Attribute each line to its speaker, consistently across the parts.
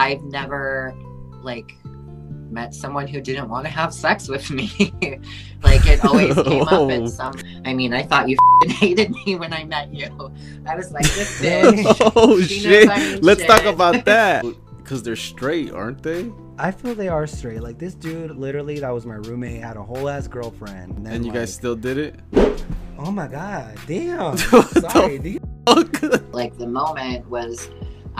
Speaker 1: I've never like met someone who didn't want to have sex with me. like it always came up in oh. some. I mean, I thought you f***ing hated me when I met you. I was like, this
Speaker 2: oh,
Speaker 1: bitch. oh
Speaker 2: shit!
Speaker 1: I ain't
Speaker 2: Let's talk about that. Because they're straight, aren't they?
Speaker 3: I feel they are straight. Like this dude, literally, that was my roommate, had a whole ass girlfriend. And, then,
Speaker 2: And you guys still did it?
Speaker 3: Oh my god, damn.
Speaker 2: What the
Speaker 3: Sorry, dude.
Speaker 2: Fuck.
Speaker 1: like the moment was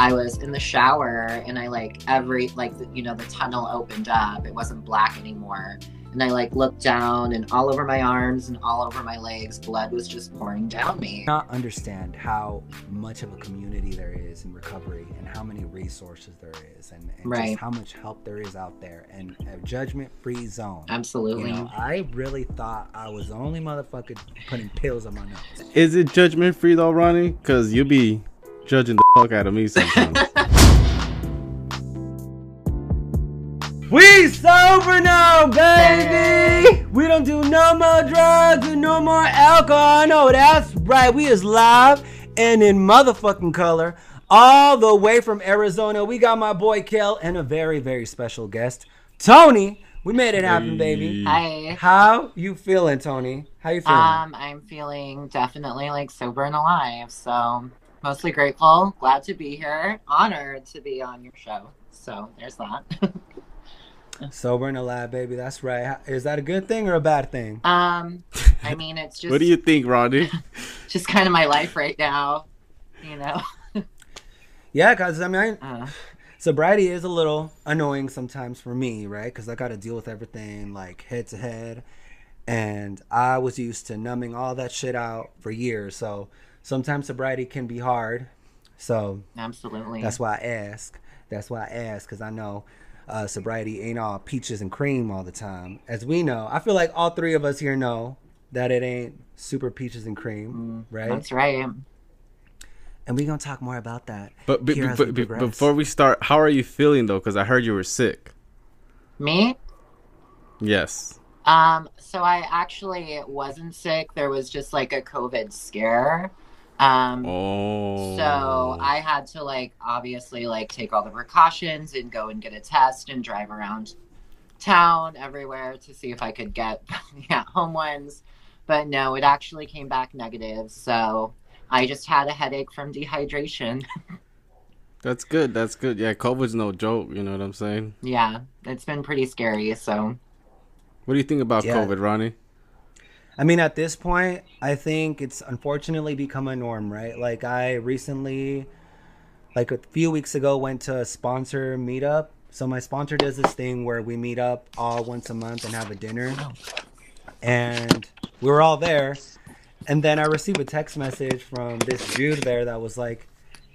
Speaker 1: I was in the shower and I like every like you know the tunnel opened up. It wasn't black anymore. And I like looked down and all over my arms and all over my legs, blood was just pouring down me.
Speaker 3: not understand how much of a community there is in recovery and how many resources there is and, and
Speaker 1: Right.
Speaker 3: just how much help there is out there and a judgment free zone. You
Speaker 1: Absolutely.
Speaker 3: know, I really thought I was the only motherfucker putting pills on my nose.
Speaker 2: Is it judgment free though, Ronnie? Because you be judging the fuck out of me sometimes.
Speaker 3: We sober now, baby. We don't do no more drugs and no more alcohol. No, that's right. We is live and in motherfucking color, all the way from Arizona. We got my boy Kel and a very, very special guest, Tony. We made it happen, baby.
Speaker 1: Hi.
Speaker 3: How you feeling, Tony? How you feeling?
Speaker 1: Um, I'm feeling definitely like sober and alive. So mostly grateful, glad to be here, honored to be on your show. So there's that.
Speaker 3: sober and alive, baby. That's right. Is that a good thing or a bad thing?
Speaker 1: um, I mean, it's just
Speaker 2: what do you think, Ronnie?
Speaker 1: just kind of my life right now, you know.
Speaker 3: Yeah, cause I mean, I,
Speaker 1: Uh,
Speaker 3: sobriety is a little annoying sometimes for me, right? Because I got to deal with everything like head to head, and I was used to numbing all that shit out for years. So sometimes sobriety can be hard. So
Speaker 1: absolutely.
Speaker 3: that's why I ask. That's why I ask because I know uh, sobriety ain't all peaches and cream all the time. As we know, I feel like all three of us here know that it ain't super peaches and cream, right?
Speaker 1: That's right.
Speaker 3: And we gonna talk more about that.
Speaker 2: But, be,
Speaker 3: here as we
Speaker 2: be- before we start, how are you feeling though? Because I heard you were sick.
Speaker 1: Me?
Speaker 2: Yes.
Speaker 1: Um, so I actually wasn't sick. There was just like a COVID scare. Um,
Speaker 2: Oh.
Speaker 1: So I had to like obviously like take all the precautions and go and get a test and drive around town everywhere to see if I could get yeah, home ones. But no, it actually came back negative. So I just had a headache from dehydration.
Speaker 2: That's good. That's good. Yeah, COVID's no joke. You know what I'm saying?
Speaker 1: yeah, it's been pretty scary. So
Speaker 2: What do you think about
Speaker 3: Yeah.
Speaker 2: COVID, Ronnie?
Speaker 3: I mean, at this point, I think it's unfortunately become a norm, right? Like, I recently, like a few weeks ago, went to a sponsor meetup. So, my sponsor does this thing where we meet up all once a month and have a dinner. And we were all there. And then I received a text message from this dude there that was like,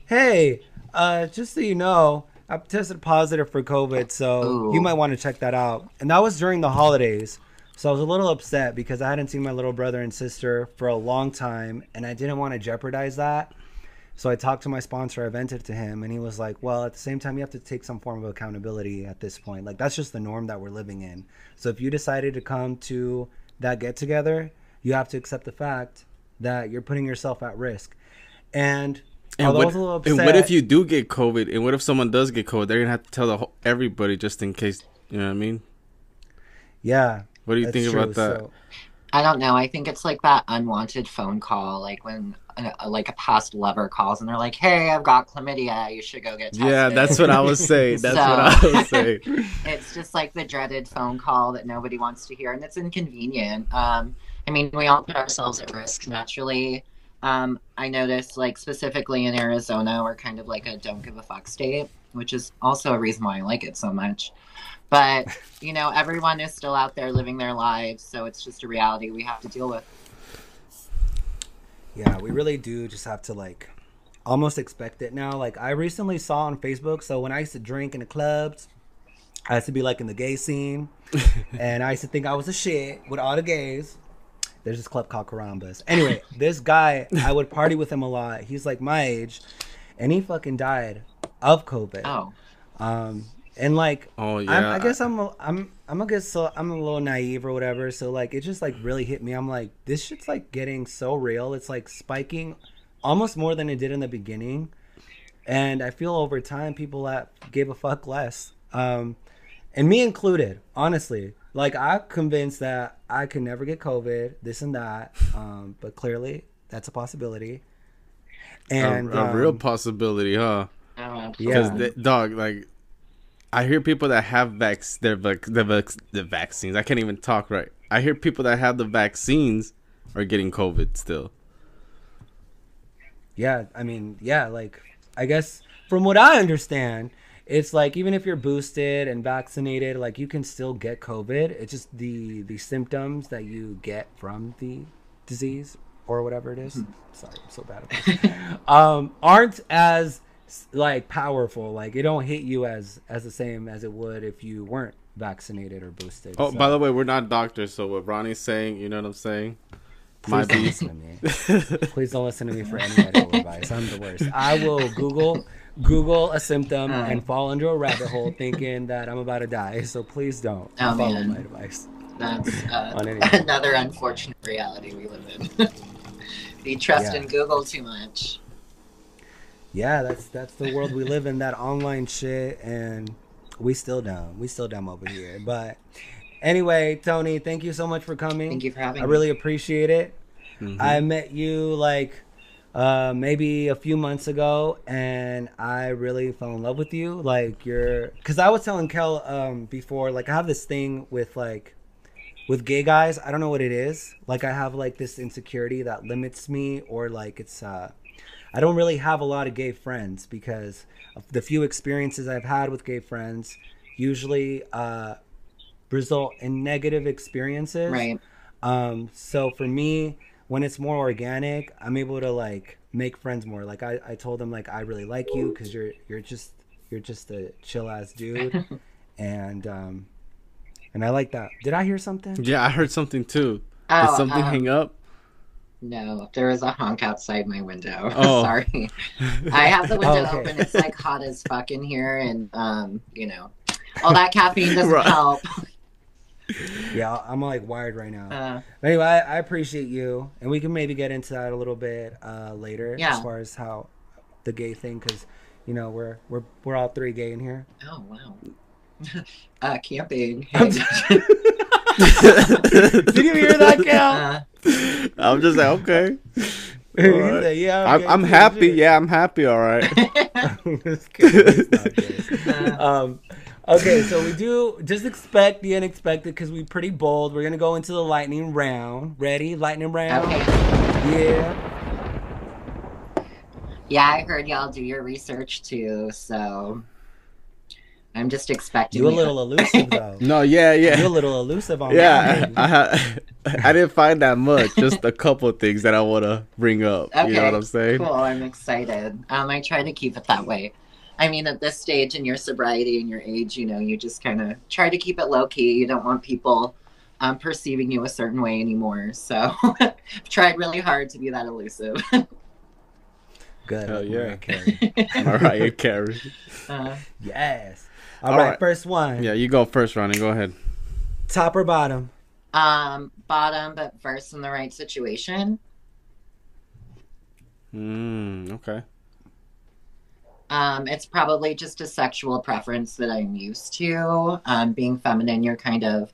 Speaker 3: Hey, uh, just so you know, I tested positive for COVID, so
Speaker 1: Ooh.
Speaker 3: you might want to check that out. And that was during the holidays. So I was a little upset because I hadn't seen my little brother and sister for a long time and I didn't want to jeopardize that. So I talked to my sponsor, I vented to him, and he was like, Well, at the same time, you have to take some form of accountability at this point. Like, that's just the norm that we're living in. So if you decided to come to that get together, you have to accept the fact that you're putting yourself at risk. And,
Speaker 2: And
Speaker 3: although I
Speaker 2: what,
Speaker 3: was a little upset,
Speaker 2: and what if you do get COVID? And what if someone does get COVID? They're gonna have to tell the whole, everybody just in case. You know what I mean?
Speaker 3: yeah.
Speaker 2: What do you
Speaker 3: that's
Speaker 2: think
Speaker 3: true.
Speaker 2: about that?
Speaker 3: So-
Speaker 1: I don't know. I think it's like that unwanted phone call, like when uh, like a past lover calls and they're like, "Hey, I've got chlamydia. You should go get tested."
Speaker 2: yeah, that's what I was saying. That's
Speaker 1: So-
Speaker 2: what I was saying.
Speaker 1: it's just like the dreaded phone call that nobody wants to hear and it's inconvenient um i mean we all put ourselves at risk naturally um i noticed like specifically in arizona we're kind of like a don't give a fuck state which is also a reason why i like it so much but you know everyone is still out there living their lives so it's just a reality we have to deal with
Speaker 3: Yeah, we really do just have to like almost expect it now. Like I recently saw on Facebook, so when I used to drink in the clubs, I used to be like in the gay scene, and I used to think I was a shit with all the gays. There's this club called Carambas. Anyway, this guy, I would party with him a lot. He's like my age, and he fucking died of COVID.
Speaker 1: oh
Speaker 3: Um, and like,
Speaker 2: Oh
Speaker 3: I'm,
Speaker 2: yeah.
Speaker 3: I guess I'm a, I'm I'm a guess so I'm a little naive or whatever. So like it just like really hit me. I'm like this shit's like getting so real. It's like spiking almost more than it did in the beginning. and I feel over time people that gave a fuck less, um, and me included. Honestly, like I'm convinced that I could never get COVID, this and that, um, but clearly that's a possibility. And
Speaker 2: a, a real
Speaker 3: um,
Speaker 2: possibility, huh?
Speaker 1: Oh.
Speaker 2: Because
Speaker 3: Yeah.
Speaker 2: the dog, like, I hear people that have vax their vac the vac the vaccines. I can't even talk right. I hear people that have the vaccines are getting COVID still.
Speaker 3: Yeah, I mean, yeah, like I guess from what I understand, it's like even if you're boosted and vaccinated, like you can still get COVID. It's just the the symptoms that you get from the disease or whatever it is. Sorry, I'm so bad at this. um, aren't as like powerful. Like it don't hit you as as the same as it would if you weren't vaccinated or boosted.
Speaker 2: Oh,
Speaker 3: So,
Speaker 2: by the way, we're not doctors, so what Ronnie's saying, you know what I'm saying?
Speaker 3: please don't listen to me. Please don't listen to me for any medical advice. I'm the worst. I will Google Google a symptom
Speaker 1: Uh.
Speaker 3: and fall into a rabbit hole thinking that I'm about to die. So please don't
Speaker 1: Oh,
Speaker 3: follow
Speaker 1: man.
Speaker 3: my advice.
Speaker 1: That's uh, another unfortunate reality we live in. we trust
Speaker 3: Yeah.
Speaker 1: in Google too much.
Speaker 3: Yeah, that's that's the world we live in. That online shit, and we still dumb. We still dumb over here. But anyway, Tony, thank you so much for coming.
Speaker 1: Thank you for having me.
Speaker 3: I
Speaker 1: me.
Speaker 3: really appreciate it.
Speaker 2: Mhm.
Speaker 3: I met you like uh, maybe a few months ago, and I really fell in love with you. Like you're, because I was telling Kel um, before, like I have this thing with like with gay guys. I don't know what it is. Like I have like this insecurity that limits me, or like it's. uh I don't really have a lot of gay friends because of the few experiences I've had with gay friends usually uh, result in negative experiences.
Speaker 1: Right.
Speaker 3: Um, so for me, when it's more organic, I'm able to like make friends more. Like I, I told them like I really like you because you're you're just you're just a chill ass dude, and um, and I like that. Did I hear something?
Speaker 2: Yeah, I heard something too. Did
Speaker 1: Oh,
Speaker 2: something
Speaker 1: um,
Speaker 2: hang up?
Speaker 1: No, there was a honk outside my window.
Speaker 2: Oh.
Speaker 1: Sorry. I have the window
Speaker 3: Okay.
Speaker 1: open. It's like hot as fuck in here, and um, you know, all that caffeine doesn't
Speaker 2: Right.
Speaker 1: help.
Speaker 3: Yeah, I'm like wired right now.
Speaker 1: Uh,
Speaker 3: anyway, I, I appreciate you, and we can maybe get into that a little bit uh, later
Speaker 1: Yeah.
Speaker 3: as far as how the gay thing, because you know we're we're we're all three gay in here.
Speaker 1: oh wow. Uh, camping.
Speaker 3: I'm Did you hear that, Cal?
Speaker 2: I'm just like, okay.
Speaker 3: He
Speaker 2: Alright.
Speaker 3: said, yeah,
Speaker 2: I'm,
Speaker 3: gay
Speaker 2: I'm happy.
Speaker 3: shit.
Speaker 2: Yeah, I'm happy. All right.
Speaker 3: I'm just kidding. It's not gay. um, okay, so we do just expect the unexpected because we're pretty bold. We're gonna go into the lightning round. Ready? Lightning round.
Speaker 1: okay.
Speaker 3: Yeah.
Speaker 1: Yeah, I heard y'all do your research too, so I'm just expecting
Speaker 3: You a little elusive though.
Speaker 2: No, yeah, yeah.
Speaker 3: You're a little elusive on
Speaker 2: Yeah,
Speaker 3: that.
Speaker 2: I, I, ha- I didn't find that much. Just a couple of things that I want to bring up. You know
Speaker 1: Okay,
Speaker 2: what I'm saying?
Speaker 1: Cool, I'm excited. Um, I try to keep it that way. I mean, at this stage in your sobriety and your age, you know, you just kind of try to keep it low key. You don't want people um, perceiving you a certain way anymore. So, I've tried really hard to be that elusive.
Speaker 3: Good.
Speaker 2: Hell
Speaker 3: like
Speaker 2: yeah.
Speaker 3: Mariah Carey.
Speaker 2: Mariah Carey.
Speaker 1: uh,
Speaker 3: Yes. All
Speaker 2: All
Speaker 3: right,
Speaker 2: right.
Speaker 3: first one.
Speaker 2: Yeah, you go first, Ronnie. Go ahead.
Speaker 3: Top or bottom?
Speaker 1: um, bottom, but first in the right situation.
Speaker 2: Mm, okay.
Speaker 1: Um, it's probably just a sexual preference that I'm used to. Um, being feminine, you're kind of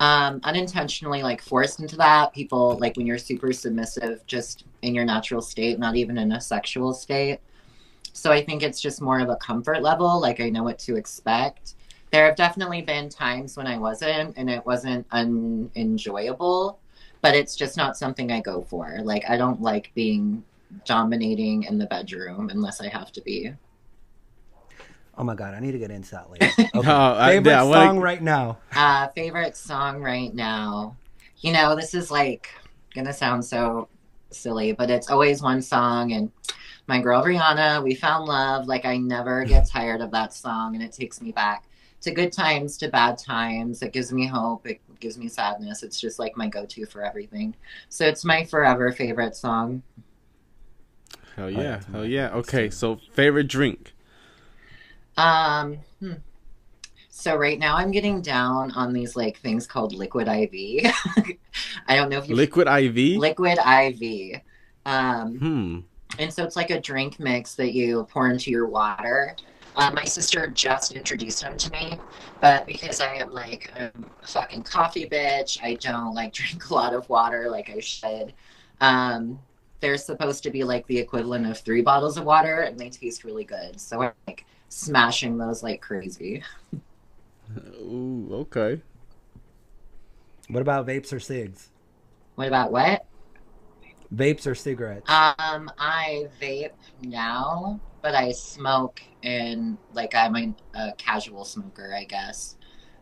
Speaker 1: um, unintentionally like forced into that. People like when you're super submissive, just in your natural state, not even in a sexual state. So I think it's just more of a comfort level. Like I know what to expect. There have definitely been times when I wasn't, and it wasn't unenjoyable. But it's just not something I go for. Like I don't like being dominating in the bedroom unless I have to be.
Speaker 3: Oh my god, I need to get into that later. Okay.
Speaker 2: No, I-
Speaker 3: Favorite
Speaker 2: yeah, I wanna-
Speaker 3: song right now?
Speaker 1: Uh, favorite song right now. You know, this is like gonna sound so silly, but it's always one song and my girl Rihanna, we found love. Like I never get tired of that song and it takes me back to good times, to bad times. It gives me hope. It gives me sadness. It's just like my go-to for everything. So it's my forever favorite song.
Speaker 2: Hell
Speaker 3: yeah,
Speaker 2: yeah.
Speaker 3: it's
Speaker 2: Hell yeah. Okay, so favorite drink.
Speaker 1: Um, hmm. so right now I'm getting down on these like things called liquid IV. I don't know if you
Speaker 2: Liquid IV.
Speaker 1: liquid IV. Um,
Speaker 2: hmm.
Speaker 1: And so it's like a drink mix that you pour into your water. Uh, my sister just introduced them to me, but because I am like a fucking coffee bitch, I don't like drink a lot of water like I should. Um, they're supposed to be like the equivalent of three bottles of water, and they taste really good. So I'm like smashing those like crazy.
Speaker 2: Ooh, okay.
Speaker 3: What about vapes or cigs?
Speaker 1: What about what?
Speaker 3: Vapes or cigarettes?
Speaker 1: Um, I vape now, but I smoke and like I'm a, a casual smoker, I guess.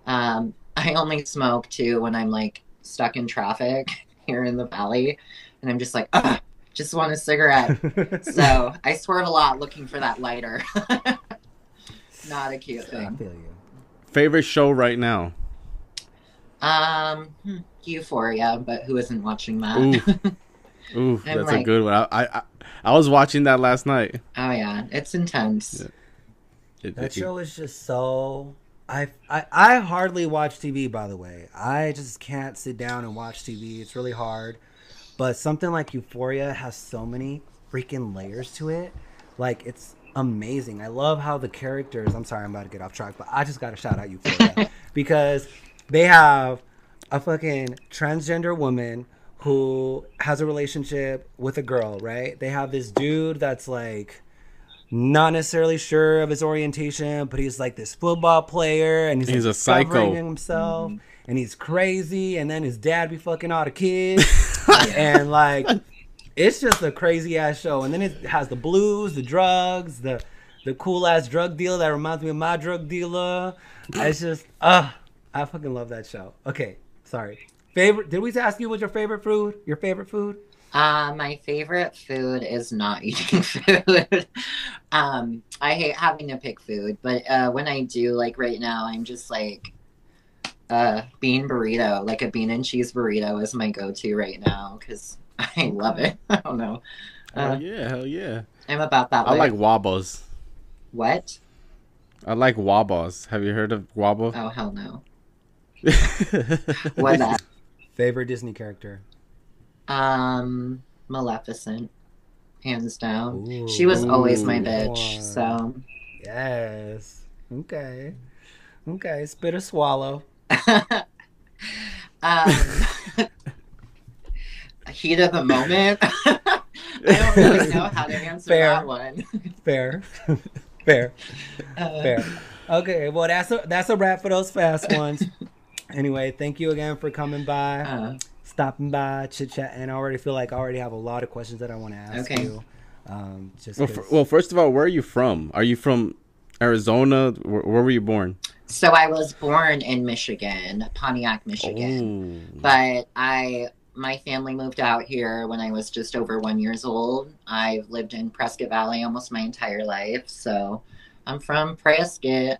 Speaker 1: Um, I only smoke too when I'm like stuck in traffic here in the valley, and I'm just like, Ugh, just want a cigarette. so I swerve a lot looking for that lighter. Not a cute
Speaker 3: I
Speaker 1: thing.
Speaker 3: feel you.
Speaker 2: Favorite show right now?
Speaker 1: Um, hmm, Euphoria, but who isn't watching that?
Speaker 2: Ooh, ooh,
Speaker 1: I'm
Speaker 2: that's a good one. I, I I was watching that last night.
Speaker 1: oh yeah, it's intense.
Speaker 2: Yeah. It-
Speaker 3: That
Speaker 2: it-
Speaker 3: show is just so. I, I I hardly watch TV. By the way, I just can't sit down and watch TV. It's really hard. But something like Euphoria has so many freaking layers to it. Like it's amazing. I love how the characters. I'm sorry, I'm about to get off track, but I just got to shout out Euphoria because they have a fucking transgender woman who has a relationship with a girl. Right? They have this dude that's like not necessarily sure of his orientation, but he's like this football player and he's,
Speaker 2: He's
Speaker 3: like,
Speaker 2: a psycho.
Speaker 3: discovering himself and he's crazy and then his dad be fucking all the kids and like it's just a crazy ass show and then it has the blues, the drugs, the the cool ass drug dealer that reminds me of my drug dealer. It's just uh I fucking love that show. Okay, sorry. Favorite did we ask you what's your favorite food? Your favorite food?
Speaker 1: Uh, my favorite food is not eating food. um, I hate having to pick food, but uh, when I do, like right now, I'm just like uh, bean burrito, like a bean and cheese burrito, is my go-to right now because I love it. I don't know.
Speaker 2: Hell
Speaker 1: Uh,
Speaker 2: yeah, hell yeah.
Speaker 1: I'm about that.
Speaker 2: I
Speaker 1: life.
Speaker 2: like wobbles.
Speaker 1: what?
Speaker 2: I like wobbles. Have you heard of wobble?
Speaker 1: Oh hell no! What that?
Speaker 3: Favorite Disney character?
Speaker 1: Um, Maleficent, hands down.
Speaker 3: Ooh.
Speaker 1: She was always my bitch. So.
Speaker 3: Yes. Okay. Okay. Spit or swallow.
Speaker 1: um, heat of the moment. I don't really know how to answer
Speaker 3: Fair.
Speaker 1: that one.
Speaker 3: Fair. Fair.
Speaker 1: Uh,
Speaker 3: Fair. Okay. Well, that's a that's a wrap for those fast ones. Anyway, thank you again for coming by,
Speaker 1: uh,
Speaker 3: stopping by, chit chat, and I already feel like I already have a lot of questions that I want to ask
Speaker 1: Okay.
Speaker 3: you. Um, just
Speaker 2: well,
Speaker 3: 'cause-
Speaker 2: f- well, first of all, where are you from? Are you from Arizona? Where, where were you born?
Speaker 1: so I was born in Michigan, Pontiac, Michigan,
Speaker 2: Oh.
Speaker 1: but I my family moved out here when I was just over one years old. I've lived in Prescott Valley almost my entire life, so I'm from Prescott.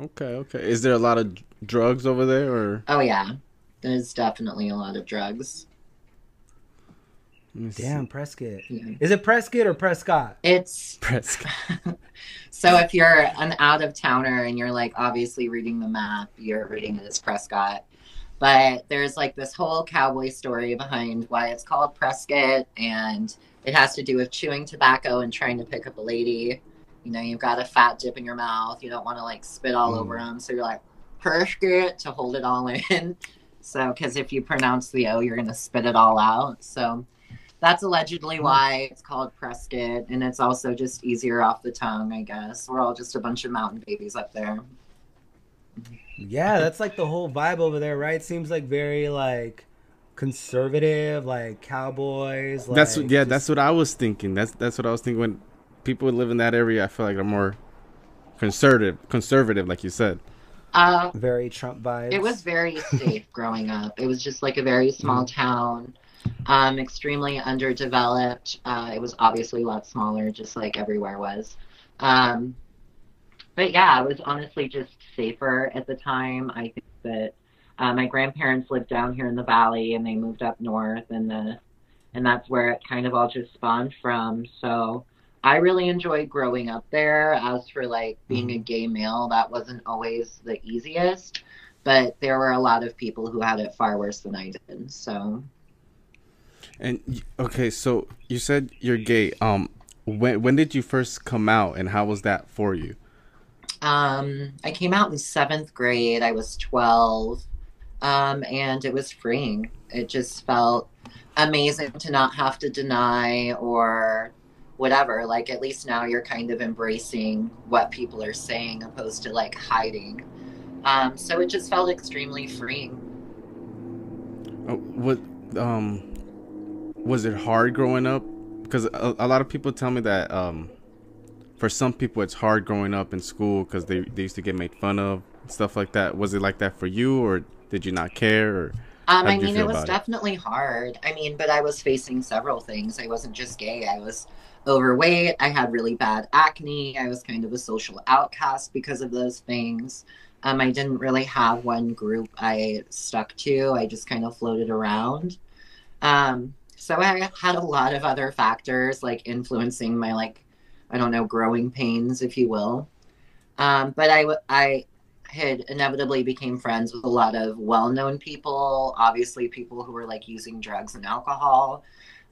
Speaker 2: Okay, okay. Is there a lot of drugs over there, or?
Speaker 1: Oh yeah, there's definitely a lot of drugs.
Speaker 2: Let me see.
Speaker 3: damn Prescott.
Speaker 1: Yeah.
Speaker 3: Is it Prescott or Prescott?
Speaker 1: It's
Speaker 2: Prescott.
Speaker 1: so if you're an out of towner and you're like obviously reading the map, you're reading it as Prescott. But there's like this whole cowboy story behind why it's called Prescott, and it has to do with chewing tobacco and trying to pick up a lady. You know, you've got a fat dip in your mouth. You don't want to like spit all
Speaker 3: Mm.
Speaker 1: over them, so you're like Prescott to hold it all in. So, because if you pronounce the O, you're gonna spit it all out. So, that's allegedly mm-hmm. why it's called Prescott, and it's also just easier off the tongue, I guess. We're all just a bunch of mountain babies up there.
Speaker 3: Yeah, that's like the whole vibe over there, right? Seems like very like conservative, like cowboys. Like,
Speaker 2: that's what, yeah.
Speaker 3: just-
Speaker 2: That's what I was thinking. That's that's what I was thinking. When people live in that area, I feel like they're more conservative, conservative, like you said.
Speaker 1: Uh,
Speaker 3: very Trump vibes.
Speaker 1: it was very safe growing up. It was just like a very small town, um, extremely underdeveloped. Uh, it was obviously a lot smaller, just like everywhere was. Um, but yeah, it was honestly just safer at the time. I think that uh, my grandparents lived down here in the valley, and they moved up north, and the and that's where it kind of all just spawned from. So I really enjoyed growing up there. As for like being a gay male, that wasn't always the easiest, but there were a lot of people who had it far worse than I did. So
Speaker 2: And okay, so you said you're gay. Um, when when did you first come out, and how was that for you?
Speaker 1: Um, I came out in seventh grade. I was 12. Um, and it was freeing. It just felt amazing to not have to deny or whatever. Like, at least now you're kind of embracing what people are saying opposed to like hiding. Um, so it just felt extremely freeing.
Speaker 2: Uh, what um, was it hard growing up? Because a, a lot of people tell me that um, for some people it's hard growing up in school because they they used to get made fun of stuff like that. Was it like that for you, or did you not care? Or
Speaker 1: Um, I mean, it was
Speaker 2: about it?
Speaker 1: definitely hard. I mean, but I was facing several things. I wasn't just gay. I was overweight. I had really bad acne. I was kind of a social outcast because of those things. Um, I didn't really have one group I stuck to. I just kind of floated around. Um, so I had a lot of other factors like influencing my like, I don't know, growing pains, if you will. Um, but I, I had inevitably became friends with a lot of well-known people obviously people who were like using drugs and alcohol.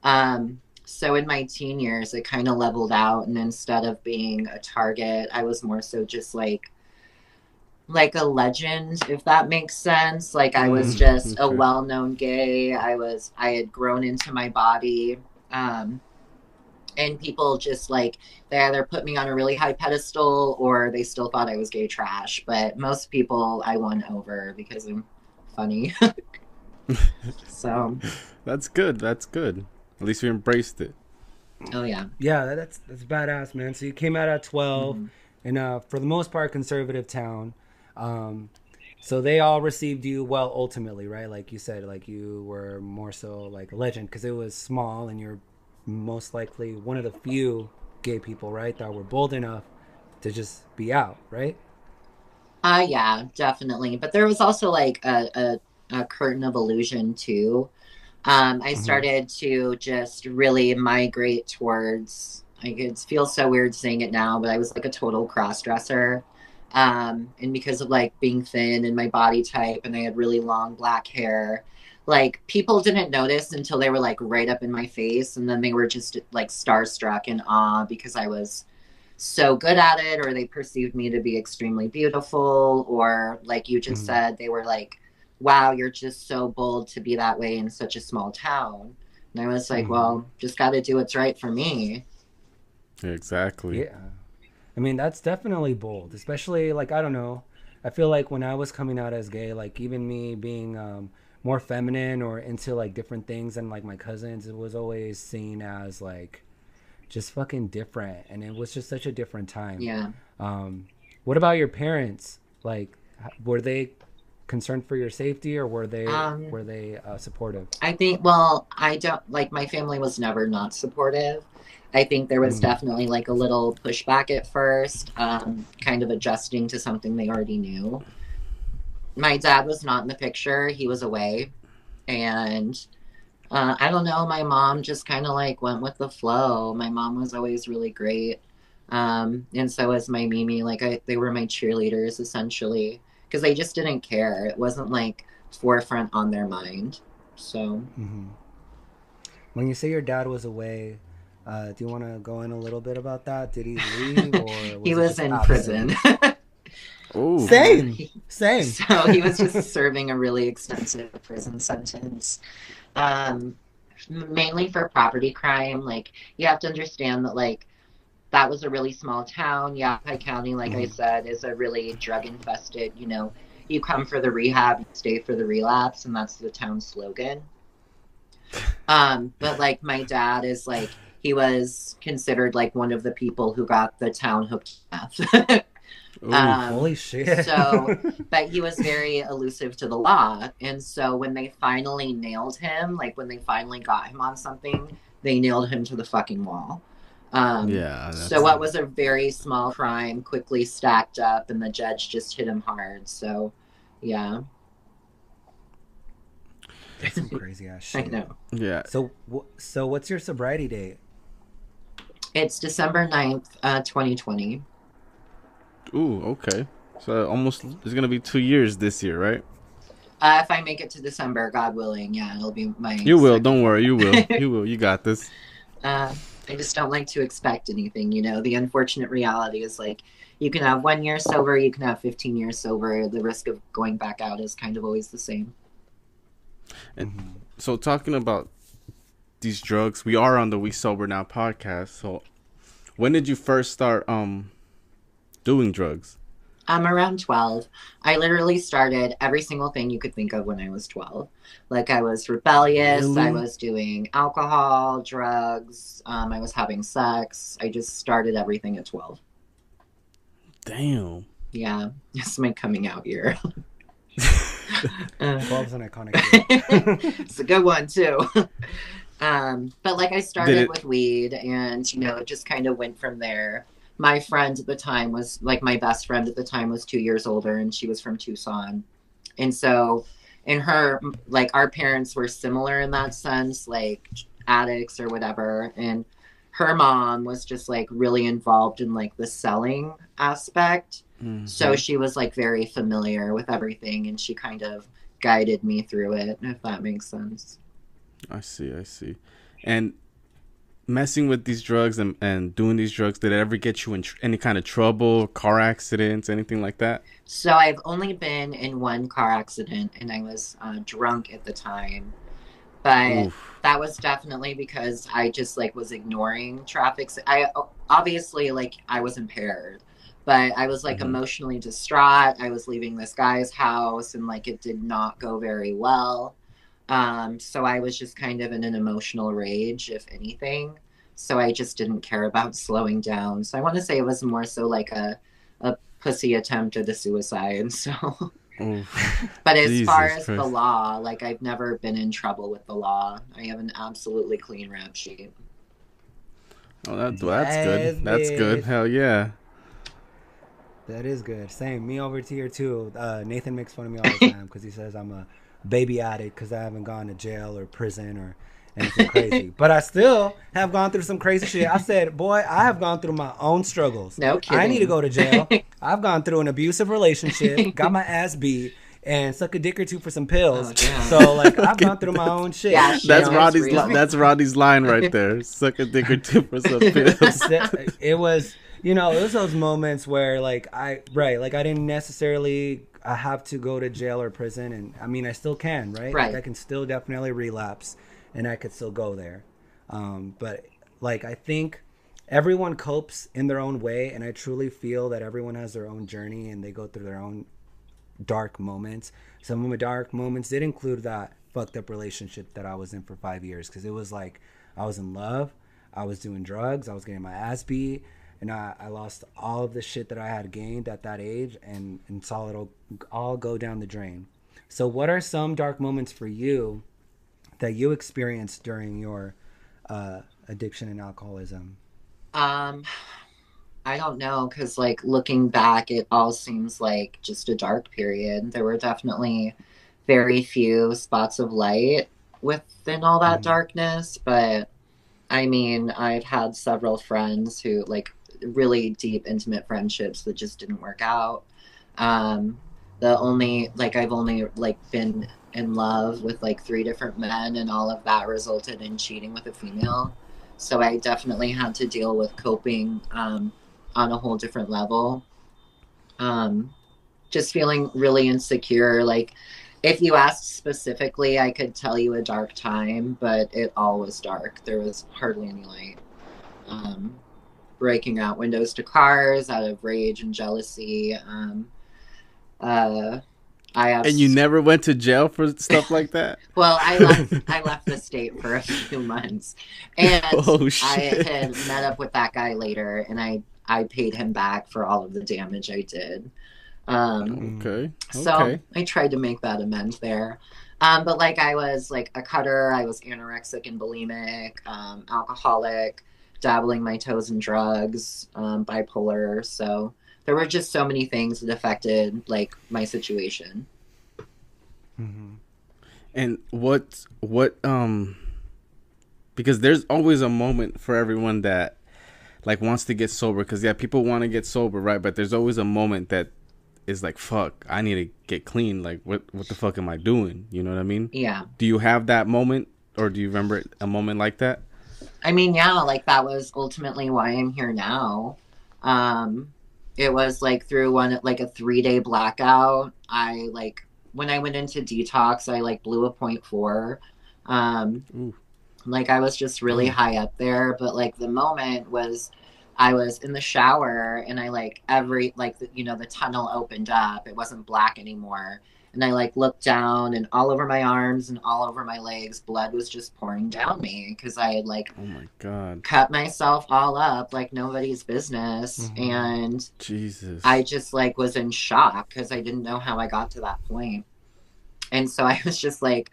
Speaker 1: Um, so in my teen years it kind of leveled out and instead of being a target i was more so just like like a legend if that makes sense. Like i was
Speaker 2: Mm,
Speaker 1: just a well-known gay. I was i had grown into my body. Um, and people just like they either put me on a really high pedestal or they still thought I was gay trash. But most people I won over because I'm funny. so,
Speaker 2: that's good. That's good. At least you embraced it.
Speaker 1: oh yeah.
Speaker 3: Yeah, that's that's badass, man. So you came out at 12
Speaker 1: Mhm.
Speaker 3: in a for the most part conservative town. Um, so they all received you well ultimately, right? Like you said, like you were more so like a legend because it was small and you're most likely one of the few gay people, right, that were bold enough to just be out, right?
Speaker 1: Uh yeah, definitely. But there was also like a, a, a curtain of illusion too. Um, I
Speaker 3: Mhm.
Speaker 1: started to just really migrate towards like it feels so weird saying it now, but I was like a total cross dresser. Um, and because of like being thin and my body type and I had really long black hair, like people didn't notice until they were like right up in my face and then they were just like starstruck and awe because I was so good at it or they perceived me to be extremely beautiful or like you just
Speaker 3: Mhm.
Speaker 1: said they were like wow you're just so bold to be that way in such a small town and i was like
Speaker 3: Mhm.
Speaker 1: well just got to do what's right for me
Speaker 2: Exactly.
Speaker 3: Yeah. I mean, that's definitely bold, especially like I don't know. I feel like when I was coming out as gay, like even me being um, more feminine or into like different things than like my cousins, it was always seen as like just fucking different, and it was just such a different time.
Speaker 1: yeah
Speaker 3: Um, what about your parents? Like, were they concerned for your safety, or were they
Speaker 1: Um,
Speaker 3: were they uh, supportive?
Speaker 1: i think well i don't like my family was never not supportive i think there was
Speaker 3: Mm.
Speaker 1: definitely like a little pushback at first um, kind of adjusting to something they already knew my dad was not in the picture. He was away. And uh, i don't know my mom just kind of like went with the flow. My mom was always really great. Um, and so was my mimi. Like I, they were my cheerleaders essentially because they just didn't care. It wasn't like forefront on their mind. So.
Speaker 3: Hmm When you say your dad was away, uh, do you want to go in a little bit about that? Did he leave, or was
Speaker 1: he was in
Speaker 3: absent?
Speaker 1: prison
Speaker 2: Oh,
Speaker 3: Same, same.
Speaker 1: so he was just serving a really extensive prison sentence um mainly for property crime. Like you have to understand that like that was a really small town. Yavapai county like i
Speaker 3: Mhm.
Speaker 1: said is a really drug infested you know you come for the rehab you stay for the relapse and that's the town slogan. Um but like my dad is like he was considered like one of the people who got the town hooked to meth
Speaker 2: Ooh.
Speaker 1: um,
Speaker 3: Holy shit!
Speaker 1: so- but he was very elusive to the law. And so when they finally nailed him, like when they finally got him on something, they nailed him to the fucking wall. Um,
Speaker 2: yeah.
Speaker 1: So what was a very small crime quickly stacked up, and the judge just hit him hard. So, yeah,
Speaker 3: That's some crazy ass
Speaker 1: I know.
Speaker 2: Yeah.
Speaker 3: So, so what's your sobriety date?
Speaker 1: It's December 9th, uh, 2020.
Speaker 2: Ooh. Okay. So almost it's gonna be two years this year, right?
Speaker 1: Uh, if I make it to December, God willing, yeah, it'll be my.
Speaker 2: You will.
Speaker 1: second-
Speaker 2: Don't worry. You will. You will. You got this.
Speaker 1: Uh, I just don't like to expect anything. You know, the unfortunate reality is like you can have one year sober, you can have 15 years sober. The risk of going back out is kind of always the same.
Speaker 2: And so talking about these drugs, we are on the We Sober Now podcast. So when did you first start um doing drugs?
Speaker 1: I'm around 12. I literally started every single thing you could think of when I was 12. Like I was rebellious, I was doing alcohol, drugs, um, I was having sex. I just started everything at 12.
Speaker 2: Damn.
Speaker 1: Yeah, it's my coming out year. Uh,
Speaker 3: 12 is an iconic year.
Speaker 1: it's a good one too. Um, but like I started
Speaker 2: it-
Speaker 1: with weed and you know, it just kind of went from there. My friend at the time was like my best friend at the time was two years older and she was from Tucson. And so in her like our parents were similar in that sense, like addicts or whatever. And her mom was just like really involved in like the selling aspect.
Speaker 2: Mhm.
Speaker 1: So she was like very familiar with everything and she kind of guided me through it, if that makes sense.
Speaker 2: I see. I see. And messing with these drugs and, and doing these drugs, did it ever get you in tr- any kind of trouble, car accidents, anything like that?
Speaker 1: So I've only been in one car accident and I was uh, drunk at the time. But
Speaker 2: Oof.
Speaker 1: that was definitely because I just like was ignoring traffic. I obviously like I was impaired, but I was like
Speaker 2: Mhm.
Speaker 1: emotionally distraught. I was leaving this guy's house and like it did not go very well. Um, so I was just kind of in an emotional rage, if anything. So I just didn't care about slowing down. So I want to say it was more so like a a pussy attempt at a suicide. So
Speaker 2: Oof.
Speaker 1: but as
Speaker 2: Jesus
Speaker 1: far as the law, like I've never been in trouble with the law. I have an absolutely clean rap sheet.
Speaker 2: Oh, that, well, that's
Speaker 3: Yes,
Speaker 2: good. That's good. Hell yeah.
Speaker 3: That is good. Same. Me over here too. Uh, Nathan makes fun of me all the time because he says I'm a baby addict because I haven't gone to jail or prison or anything crazy. But I still have gone through some crazy shit. I said, boy, I have gone through my own struggles.
Speaker 1: No kidding.
Speaker 3: I need to go to jail. I've gone through an abusive relationship, got my ass beat, and suck a dick or two for some pills.
Speaker 1: Oh,
Speaker 3: so like I've gone through my own shit.
Speaker 1: Yeah,
Speaker 3: you
Speaker 2: That's
Speaker 3: know?
Speaker 2: Roddy's.
Speaker 1: real.
Speaker 2: Li- that's Roddy's line right there. Suck a dick or two for some pills.
Speaker 3: it was you know it was those moments where like i right like i didn't necessarily i have to go to jail or prison and i mean i still can right,
Speaker 1: Right.
Speaker 3: like i can still definitely relapse and i could still go there um but like i think everyone copes in their own way and i truly feel that everyone has their own journey and they go through their own dark moments some of my dark moments did include that fucked up relationship that i was in for five years because it was like i was in love I was doing drugs. I was getting my ass beat, and I, I lost all of the shit that I had gained at that age, and and saw it all, all go down the drain. So, what are some dark moments for you that you experienced during your uh, addiction and alcoholism?
Speaker 1: Um, I don't know because like looking back, it all seems like just a dark period. There were definitely very few spots of light within all that
Speaker 3: Mhm.
Speaker 1: darkness, but I mean, I've had several friends who like really deep, intimate friendships that just didn't work out. Um, the only like I've only like been in love with like three different men, and all of that resulted in cheating with a female. So I definitely had to deal with coping um, on a whole different level. Um, just feeling really insecure. Like, if you asked specifically, I could tell you a dark time, but it all was dark. There was hardly any light. Um, breaking out windows to cars out of rage and jealousy. Um, uh, I
Speaker 2: and you never went to jail for stuff like that.
Speaker 1: well, I left. I left the state for a few months, and
Speaker 2: Oh,
Speaker 1: I had met up with that guy later, and I I paid him back for all of the damage I did. Um,
Speaker 2: Okay.
Speaker 1: so
Speaker 2: Okay.
Speaker 1: I tried to make that amends there. Um, but like I was like a cutter, I was anorexic and bulimic, um, alcoholic, dabbling my toes in drugs, um, bipolar. So there were just so many things that affected like my situation.
Speaker 3: Mm-hmm.
Speaker 2: And what what um because there's always a moment for everyone that like wants to get sober because yeah people want to get sober right but there's always a moment that is like fuck i need to get clean like what what the fuck am i doing you know what i mean
Speaker 1: Yeah.
Speaker 2: do you have that moment or do you remember a moment like that
Speaker 1: I mean, yeah, like that was ultimately why I'm here now. Um, it was like through one like a three day blackout. I like when I went into detox, I like blew a point four. Um,
Speaker 2: Ooh.
Speaker 1: like I was just really
Speaker 2: Mm.
Speaker 1: high up there, but like the moment was I was in the shower and I like every like the, you know the tunnel opened up. It wasn't black anymore. And I like looked down and all over my arms and all over my legs, blood was just pouring down me because I had like
Speaker 2: oh my god.
Speaker 1: cut myself all up like nobody's business.
Speaker 3: Mhm.
Speaker 1: and
Speaker 2: jesus.
Speaker 1: I just like was in shock because i didn't know how i got to that point. And so i was just like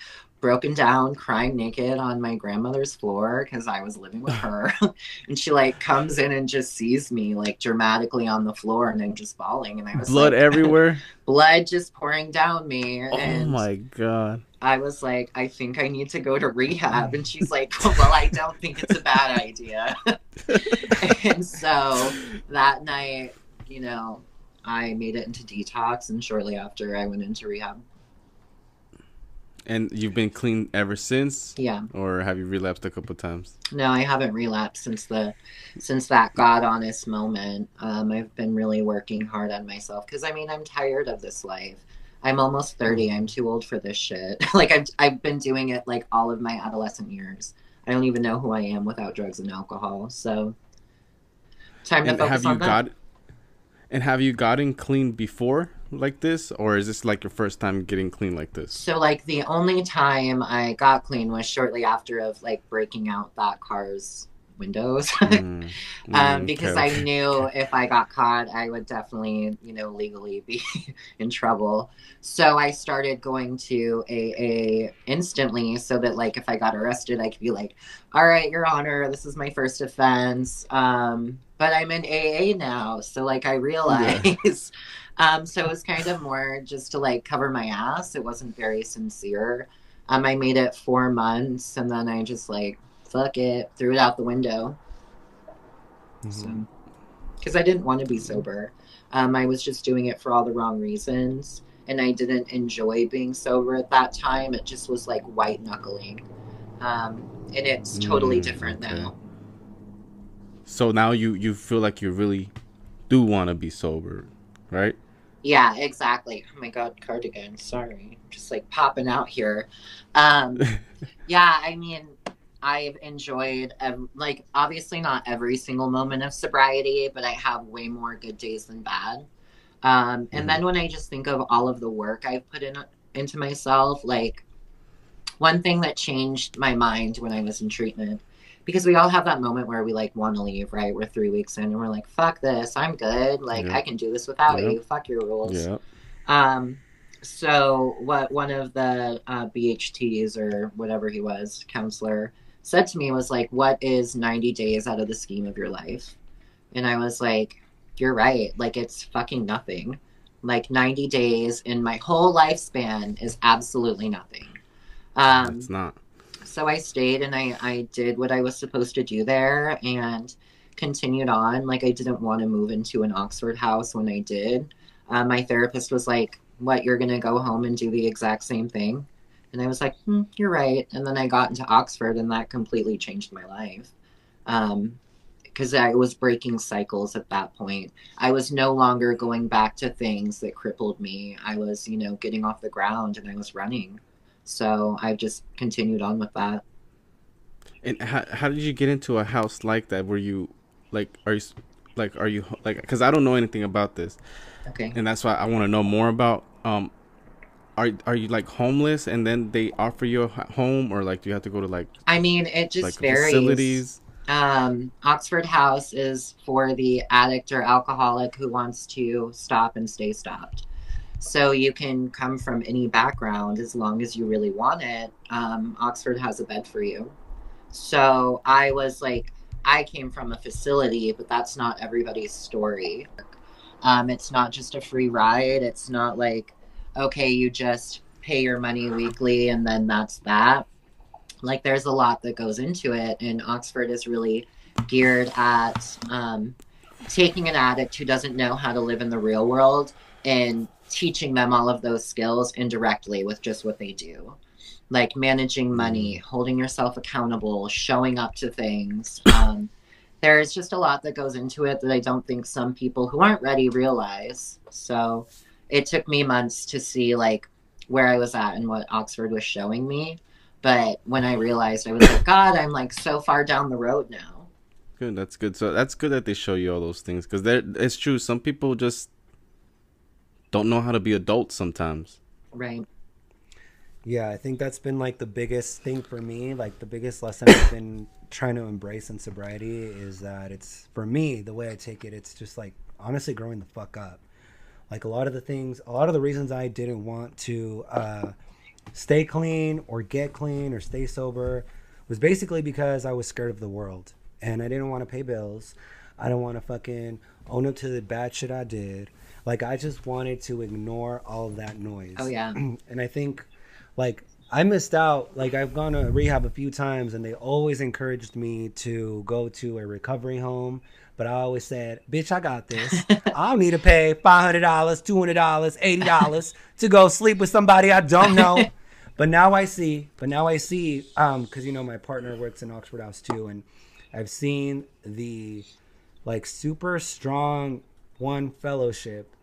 Speaker 1: broken down crying naked on my grandmother's floor because i was living with her and she like comes in and just sees me like dramatically on the floor and i'm just bawling and i was
Speaker 2: blood
Speaker 1: like,
Speaker 2: everywhere
Speaker 1: blood just pouring down me
Speaker 2: oh
Speaker 1: and
Speaker 2: my god
Speaker 1: I was like, I think I need to go to rehab. And she's like, Well, I don't think it's a bad idea. and so that night, you know, I made it into detox. And shortly after, I went into rehab.
Speaker 2: And you've been clean ever since
Speaker 1: Yeah.
Speaker 2: or have you relapsed a couple times
Speaker 1: No, I haven't relapsed since the since that God honest moment. Um, I've been really working hard on myself because I mean I'm tired of this life. I'm almost thirty. I'm too old for this shit. like I've I've been doing it like all of my adolescent years. I don't even know who I am without drugs and alcohol. So time to
Speaker 2: and
Speaker 1: focus
Speaker 2: have you
Speaker 1: on that.
Speaker 2: got and have you gotten clean before like this or is this like your first time getting clean like this
Speaker 1: So like the only time I got clean was shortly after of like breaking out that car's windows.
Speaker 2: Mm, mm,
Speaker 1: um, because
Speaker 2: okay,
Speaker 1: I knew if I got caught, I would definitely, you know, legally be in trouble. So I started going to AA instantly, so that like if I got arrested, I could be like, "All right, Your Honor, this is my first offense, um, but I'm in AA now." So like I realize, um, so it was kind of more just to like cover my ass. It wasn't very sincere. Um, I made it four months, and then I just like fuck it, threw it out the window.
Speaker 2: Mhm.
Speaker 1: So, because I didn't want to be sober, um, I was just doing it for all the wrong reasons, and I didn't enjoy being sober at that time. It just was like white knuckling, um, and it's totally
Speaker 2: Mm,
Speaker 1: different
Speaker 2: okay.
Speaker 1: now.
Speaker 2: so now you you feel like you really do want to be sober right
Speaker 1: Yeah, exactly. Oh my god, cardigan. Sorry, just like popping out here. Um, yeah, I mean, I've enjoyed ev- like obviously not every single moment of sobriety, but I have way more good days than bad. Um, and
Speaker 2: Mhm.
Speaker 1: then when I just think of all of the work I've put in into myself, like one thing that changed my mind when I was in treatment, because we all have that moment where we like want to leave, right? We're three weeks in and we're like, "Fuck this, I'm good. Like
Speaker 2: Yeah.
Speaker 1: I can do this without
Speaker 2: Yeah.
Speaker 1: you. Fuck your rules."
Speaker 2: yeah
Speaker 1: Um, so what one of the uh, BHTs or whatever he was, counselor, said to me was like, "What is 90 days out of the scheme of your life?" And I was like, "You're right. Like it's fucking nothing. Like 90 days in my whole lifespan is absolutely nothing." Um,
Speaker 2: it's not
Speaker 1: so I stayed and I, I did what I was supposed to do there and continued on. Like I didn't want to move into an Oxford house when I did. Uh, my therapist was like, "What? You're gonna go home and do the exact same thing?" And I was like, hmm, "You're right." And then I got into Oxford, and that completely changed my life. Um, because I was breaking cycles at that point. I was no longer going back to things that crippled me. I was, you know, getting off the ground and I was running. So I've just continued on with that.
Speaker 2: and how, how did you get into a house like that where you like are you like are you like because i don't know anything about this
Speaker 1: Okay.
Speaker 2: and that's why i want to know more about um are, are you like homeless and then they offer you a home or like do you have to go to like
Speaker 1: I mean, it just
Speaker 2: like
Speaker 1: varies.
Speaker 2: facilities
Speaker 1: Um, Oxford House is for the addict or alcoholic who wants to stop and stay stopped. So you can come from any background as long as you really want it. Um, Oxford has a bed for you. So I was like, I came from a facility, but that's not everybody's story. Um, it's not just a free ride. It's not like, okay, you just pay your money weekly and then that's that. Like, there's a lot that goes into it, and Oxford is really geared at um, taking an addict who doesn't know how to live in the real world and teaching them all of those skills indirectly with just what they do like managing money holding yourself accountable showing up to things um, there's just a lot that goes into it that i don't think some people who aren't ready realize so it took me months to see like where i was at and what oxford was showing me but when i realized i was like god i'm like so far down the road now
Speaker 2: Good. That's good. So that's good that they show you all those things because it's true. Some people just don't know how to be adults sometimes.
Speaker 1: right
Speaker 3: Yeah, I think that's been like the biggest thing for me. Like the biggest lesson I've been trying to embrace in sobriety is that it's for me the way I take it. It's just like honestly growing the fuck up. Like a lot of the things, a lot of the reasons I didn't want to uh, stay clean or get clean or stay sober was basically because I was scared of the world and I didn't want to pay bills. I don't want to fucking own up to the bad shit I did. Like I just wanted to ignore all of that noise.
Speaker 1: oh yeah
Speaker 3: and I think like I missed out. Like I've gone to rehab a few times, and they always encouraged me to go to a recovery home. But I always said, "Bitch, I got this. I don't need to pay five hundred dollars, two hundred dollars, eighty dollars to go sleep with somebody I don't know." but now I see. But now I see, um, because you know my partner works in Oxford House too, and I've seen the like super strong one fellowship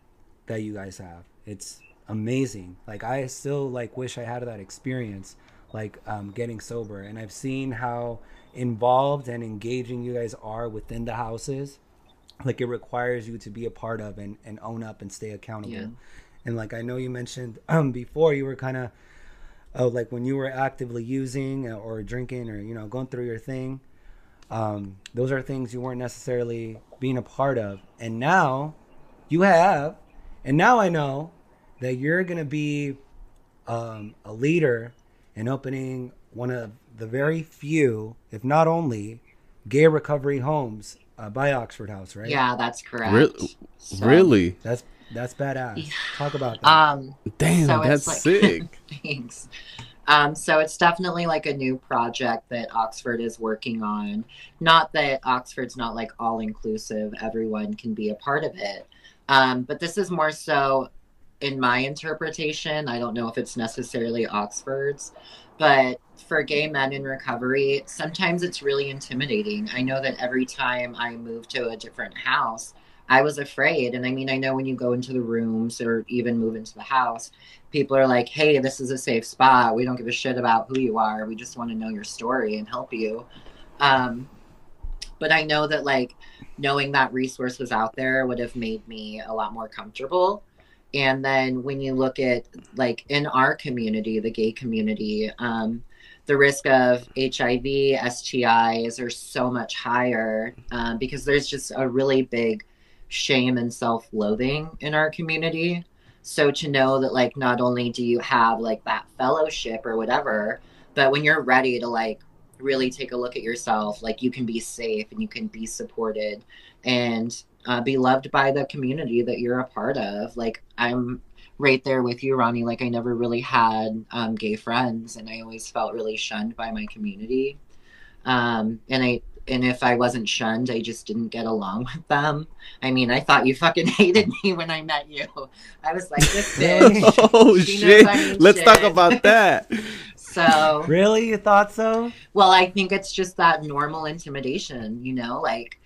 Speaker 3: that you guys have. It's amazing. Like I still like wish I had that experience, like um, getting sober. And I've seen how involved and engaging you guys are within the houses. Like it requires you to be a part of and, and own up and stay accountable.
Speaker 1: Yeah.
Speaker 3: And like I know you mentioned um, before, you were kind of oh like when you were actively using or drinking or you know going through your thing. Um, those are things you weren't necessarily being a part of, and now you have, and now I know that you're gonna be um, a leader in opening one of the very few, if not only, gay recovery homes uh, by Oxford House, right?
Speaker 1: yeah that's correct
Speaker 2: Re-
Speaker 1: So,
Speaker 2: Really?
Speaker 3: That's that's badass. Talk about that.
Speaker 1: um
Speaker 2: Damn,
Speaker 1: So
Speaker 2: that's
Speaker 1: like-
Speaker 2: sick.
Speaker 1: Thanks. Um, so it's definitely like a new project that Oxford is working on. Not that Oxford's not like all inclusive, everyone can be a part of it. Um, but this is more so in my interpretation. I don't know if it's necessarily Oxford's, but for gay men in recovery, sometimes it's really intimidating. I know that every time I move to a different house, I was afraid. And I mean, I know when you go into the rooms or even move into the house, people are like, hey, this is a safe spot. We don't give a shit about who you are. We just want to know your story and help you. Um, but I know that, like, knowing that resource was out there would have made me a lot more comfortable. And then when you look at, like, in our community, the gay community, um, the risk of HIV, STIs are so much higher um, because there's just a really big shame and self loathing in our community. So to know that like not only do you have like that fellowship or whatever, but when you're ready to like really take a look at yourself, like you can be safe and you can be supported and uh, be loved by the community that you're a part of. Like I'm right there with you, Ronnie. Like I never really had um, gay friends, and I always felt really shunned by my community. Um, and I and if I wasn't shunned, I just didn't get along with them. I mean, I thought you fucking hated me when I met you. I was like, this bitch.
Speaker 2: oh
Speaker 1: She knows
Speaker 2: shit! Let's talk about that.
Speaker 1: So,
Speaker 3: really, you thought so?
Speaker 1: well, I think it's just that normal intimidation, you know, like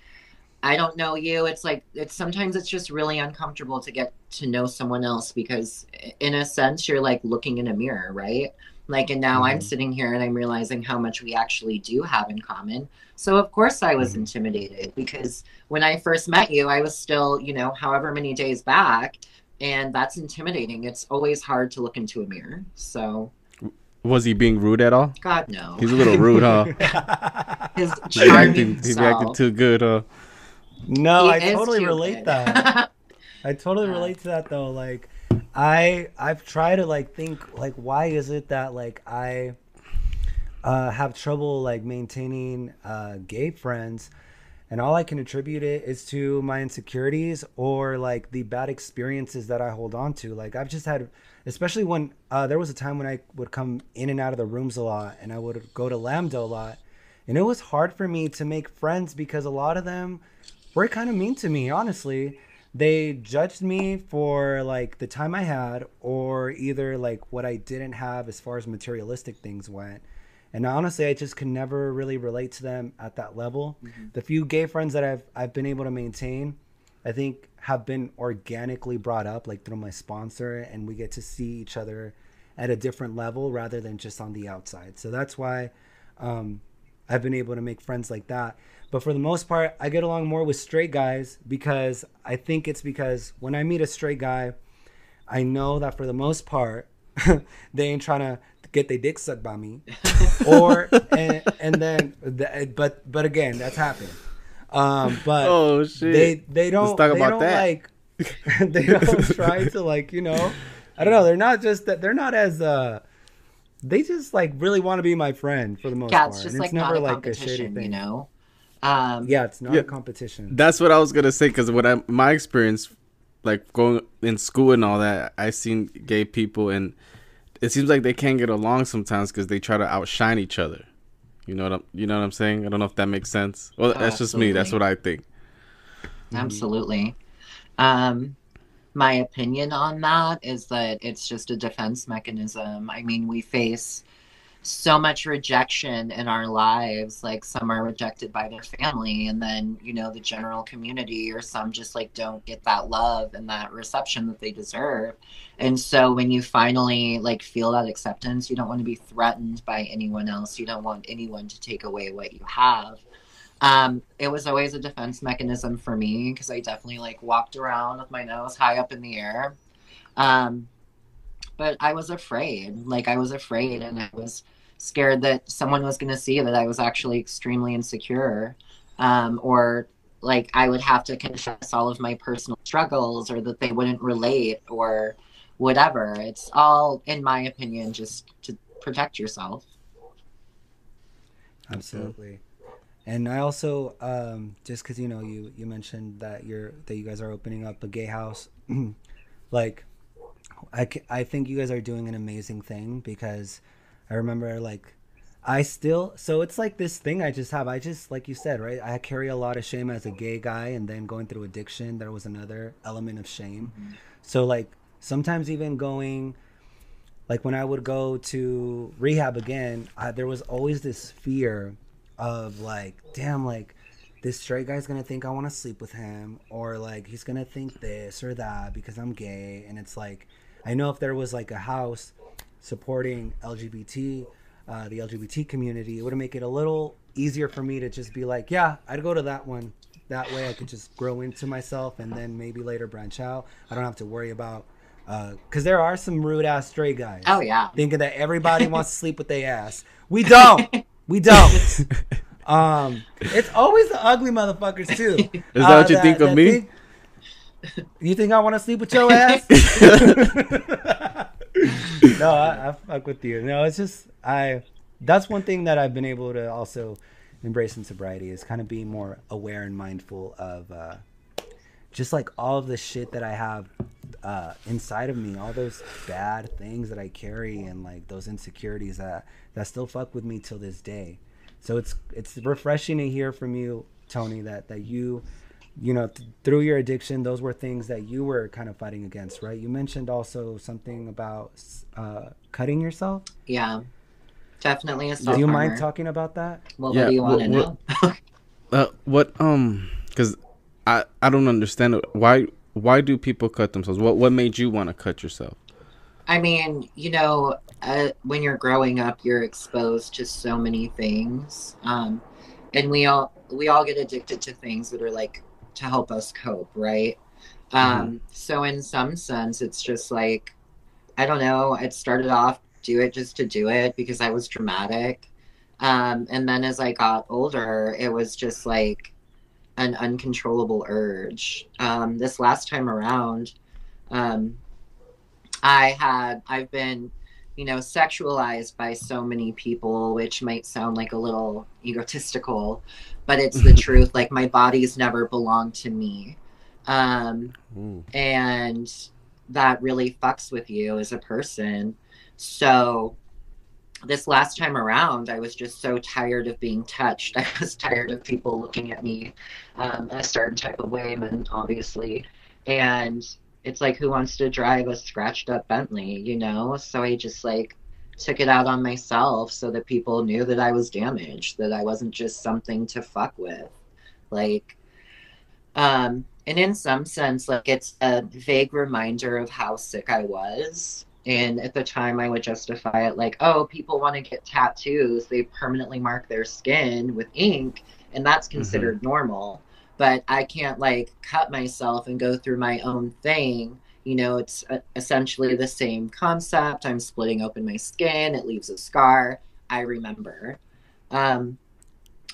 Speaker 1: I don't know you. It's like it's sometimes it's just really uncomfortable to get to know someone else because in a sense you're like looking in a mirror, right? Like and now I'm
Speaker 3: Mhm.
Speaker 1: sitting here and I'm realizing how much we actually do have in common. So of course I was
Speaker 3: Mhm.
Speaker 1: intimidated because when I first met you, I was still, you know, however many days back and that's intimidating. It's always hard to look into a mirror. So,
Speaker 2: Was he being rude at all?
Speaker 1: god no.
Speaker 2: He's a little rude, huh?
Speaker 1: His
Speaker 2: He
Speaker 1: charming
Speaker 2: acting, he acting too good, huh?
Speaker 3: no,
Speaker 1: He
Speaker 3: I totally relate
Speaker 1: good.
Speaker 3: that. I totally relate to that though. Like I I've tried to like think like why is it that like I uh have trouble like maintaining uh gay friends and all I can attribute it is to my insecurities or like the bad experiences that I hold on to. Like I've just had especially when uh there was a time when I would come in and out of the rooms a lot and I would go to Lambda a lot and it was hard for me to make friends because a lot of them were kind of mean to me, honestly. they judged me for like the time I had, or either like what I didn't have as far as materialistic things went. And honestly, I just could never really relate to them at that level. Mm-hmm. The few gay friends that I've I've been able to maintain, I think, have been organically brought up like through my sponsor, and we get to see each other at a different level rather than just on the outside. So that's why um, I've been able to make friends like that. But for the most part, I get along more with straight guys because I think it's because when I meet a straight guy, I know that for the most part, they ain't trying to get their dick sucked by me, or and, and then but but again, that's happened. Um, but oh shit, they they don't Let's talk they about don't that. like they don't try to like you know I don't know they're not just that they're not as uh they just like really want to be my friend for the most yeah, part. It's just and like it's never like a shady thing,
Speaker 1: you know.
Speaker 3: Um, yeah, it's not yeah, a competition.
Speaker 2: That's what I was gonna say because what I my experience, like going in school and all that, I've seen gay people and it seems like they can't get along sometimes because they try to outshine each other. You know what I'm, you know what I'm saying? I don't know if that makes sense. Well, oh, that's just me. That's what I think.
Speaker 1: Absolutely. Um, my opinion on that is that it's just a defense mechanism. I mean, we face so much rejection in our lives like some are rejected by their family and then you know the general community or some just like don't get that love and that reception that they deserve. And so when you finally like feel that acceptance you don't want to be threatened by anyone else. You don't want anyone to take away what you have. Um, it was always a defense mechanism for me because i definitely like walked around with my nose high up in the air. Um, but I was afraid. Like I was afraid, and I was scared that someone was going to see that I was actually extremely insecure, um, or like I would have to confess all of my personal struggles, or that they wouldn't relate, or whatever. It's all, in my opinion, just to protect yourself.
Speaker 3: Absolutely. And I also, um, just because you know, you you mentioned that you're that you guys are opening up a gay house, like I, I think you guys are doing an amazing thing because I remember like I still so it's like this thing I just have. I just like you said, right? I carry a lot of shame as a gay guy and then going through addiction, there was another element of shame. Mm-hmm. So like sometimes even going like when I would go to rehab again, I, there was always this fear of like, damn, like this straight guy's gonna think I want to sleep with him, or like he's gonna think this or that because I'm gay, and it's like I know if there was like a house supporting LGBT, uh, the LGBT community, it would make it a little easier for me to just be like, yeah, I'd go to that one. That way I could just grow into myself and then maybe later branch out. I don't have to worry about because uh, there are some rude ass straight guys.
Speaker 1: Oh yeah,
Speaker 3: thinking that everybody wants to sleep with their ass. We don't. We don't. um, it's always the ugly motherfuckers too.
Speaker 2: Is that uh, what you that, think of me? Think,
Speaker 3: you think I want to sleep with your ass? no, I, I fuck with you. No, it's just I. That's one thing that I've been able to also embrace in sobriety is kind of being more aware and mindful of uh, just like all of the shit that I have uh, inside of me, all those bad things that I carry, and like those insecurities that that still fuck with me till this day. So it's it's refreshing to hear from you, Tony, that that you you know, th- through your addiction, those were things that you were kind of fighting against, right? You mentioned also something about uh, cutting yourself.
Speaker 1: Yeah, definitely. A
Speaker 3: do you mind talking about that?
Speaker 1: Well, yeah, what do you want to know?
Speaker 2: uh, what um, because I I don't understand it. why why do people cut themselves? What what made you want to cut yourself?
Speaker 1: I mean, you know, uh, when you're growing up, you're exposed to so many things, um, and we all we all get addicted to things that are like to help us cope, right? Mm-hmm. Um, so in some sense, it's just like, I don't know. It started off do it just to do it because I was dramatic. Um, and then as I got older, it was just like an uncontrollable urge. Um, this last time around, um, I had, I've been, you know, sexualized by so many people, which might sound like a little egotistical, but it's the truth. Like my body's never belonged to me. Um, and that really fucks with you as a person. So this last time around, I was just so tired of being touched. I was tired of people looking at me um, a certain type of way, and obviously. and it's like who wants to drive a scratched up Bentley, you know? So I just like took it out on myself so that people knew that I was damaged, that I wasn't just something to fuck with. Like um and in some sense like it's a vague reminder of how sick I was. And at the time I would justify it like, oh, people want to get tattoos, they permanently mark their skin with ink and that's considered mm-hmm. normal but I can't like cut myself and go through my own thing. You know, it's uh, essentially the same concept. I'm splitting open my skin, it leaves a scar. I remember. Um,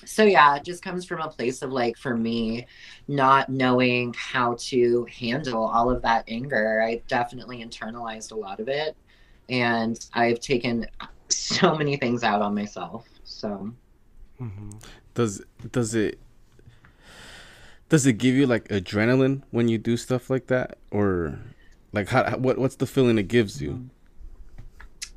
Speaker 1: so yeah, it just comes from a place of like for me not knowing how to handle all of that anger. I definitely internalized a lot of it and I've taken so many things out on myself. So
Speaker 2: mm-hmm. does does it does it give you like adrenaline when you do stuff like that or like how what what's the feeling it gives you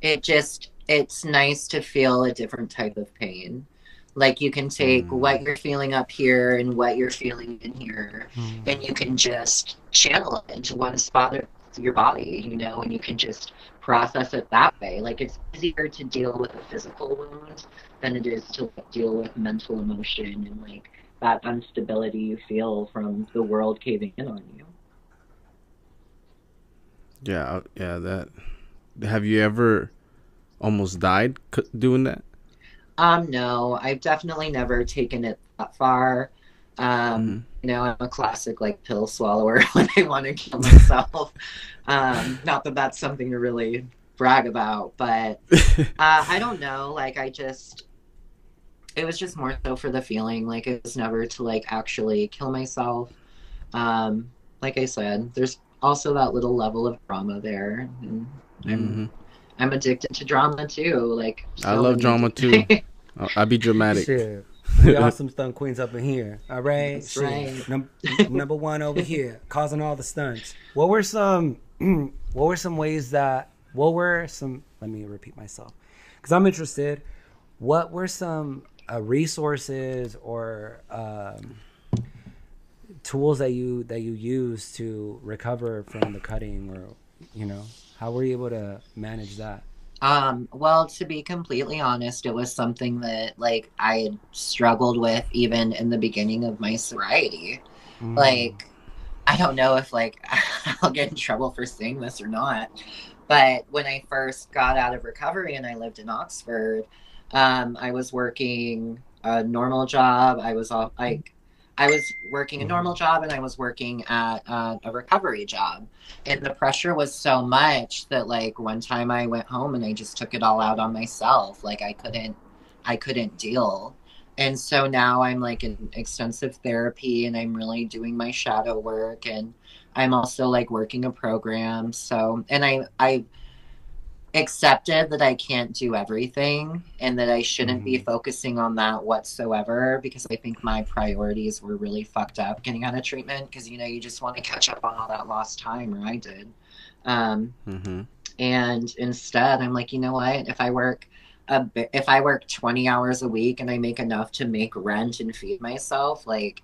Speaker 1: it just it's nice to feel a different type of pain like you can take mm. what you're feeling up here and what you're feeling in here mm. and you can just channel it into one spot of your body you know and you can just process it that way like it's easier to deal with a physical wound than it is to like, deal with mental emotion and like that instability you feel from the world caving in on you.
Speaker 2: Yeah, uh, yeah, that. Have you ever almost died doing that?
Speaker 1: Um, no, I've definitely never taken it that far. Um, mm-hmm. you know, I'm a classic like pill swallower when I want to kill myself. um, not that that's something to really brag about, but uh, I don't know. Like, I just it was just more so for the feeling. Like it was never to like actually kill myself. Um, like I said, there's also that little level of drama there, and I'm mm-hmm. I'm addicted to drama too. Like
Speaker 2: so I love drama too. I be dramatic.
Speaker 3: Shit. We awesome stunt queens up in here. All right, That's right. Num- number one over here, causing all the stunts. What were some? what were some ways that? What were some? Let me repeat myself, because I'm interested. What were some uh, resources or um, tools that you that you use to recover from the cutting or you know how were you able to manage that
Speaker 1: um well to be completely honest it was something that like i had struggled with even in the beginning of my sobriety mm. like i don't know if like i'll get in trouble for saying this or not but when i first got out of recovery and i lived in oxford um, I was working a normal job. I was all like, I was working a normal mm-hmm. job and I was working at uh, a recovery job. And the pressure was so much that like one time I went home and I just took it all out on myself. Like I couldn't, I couldn't deal. And so now I'm like in extensive therapy and I'm really doing my shadow work and I'm also like working a program. So, and I, I, accepted that I can't do everything and that I shouldn't mm-hmm. be focusing on that whatsoever because I think my priorities were really fucked up getting out of treatment because you know you just want to catch up on all that lost time or I did. Um, mm-hmm. And instead, I'm like, you know what? If I work a bit, if I work 20 hours a week and I make enough to make rent and feed myself, like,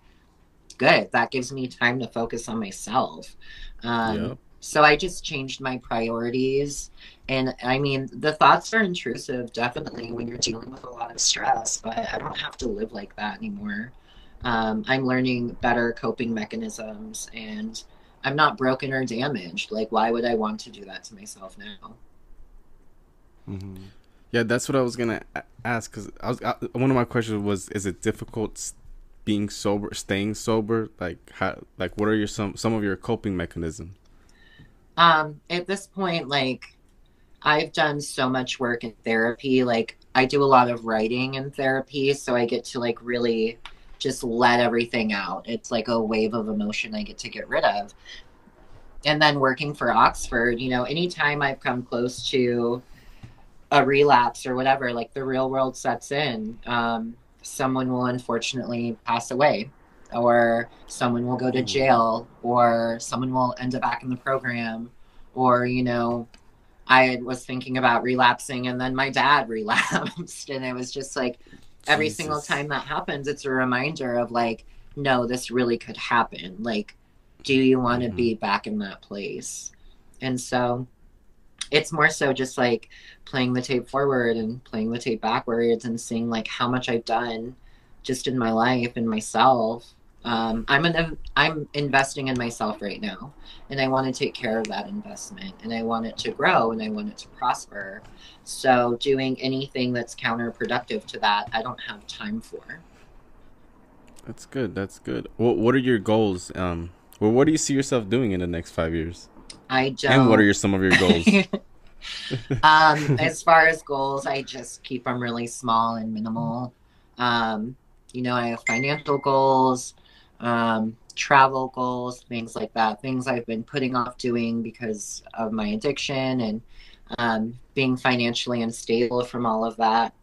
Speaker 1: good. That gives me time to focus on myself. Um, yep. So I just changed my priorities. And I mean, the thoughts are intrusive, definitely, when you're dealing with a lot of stress, but I don't have to live like that anymore. Um, I'm learning better coping mechanisms and I'm not broken or damaged. Like, why would I want to do that to myself now?
Speaker 2: Mm-hmm. Yeah, that's what I was gonna ask. Cause I was I, one of my questions was: Is it difficult being sober, staying sober? Like, how? Like, what are your some some of your coping mechanisms?
Speaker 1: Um, at this point, like I've done so much work in therapy. Like I do a lot of writing in therapy, so I get to like really just let everything out. It's like a wave of emotion I get to get rid of. And then working for Oxford, you know, anytime I've come close to a relapse or whatever, like the real world sets in, um, someone will unfortunately pass away or someone will go to hmm. jail or someone will end up back in the program or you know i was thinking about relapsing and then my dad relapsed and it was just like every Jesus. single time that happens it's a reminder of like no this really could happen like do you want to
Speaker 2: Mhm.
Speaker 1: be back in that place and so it's more so just like playing the tape forward and playing the tape backwards and seeing like how much i've done just in my life and myself um, i'm an, i'm investing in myself right now and i want to take care of that investment and i want it to grow and i want it to prosper so doing anything that's counterproductive to that i don't have time for
Speaker 2: That's good. That's good. What What are your goals? Um, well, what do you see yourself doing in the next five years?
Speaker 1: i don't
Speaker 2: And what are your some of your goals?
Speaker 1: um, as far as goals, I just keep them really small and minimal. Um, you know, I have financial goals, um, travel goals, things like that. Things I've been putting off doing because of my addiction and um, being financially unstable from all of that.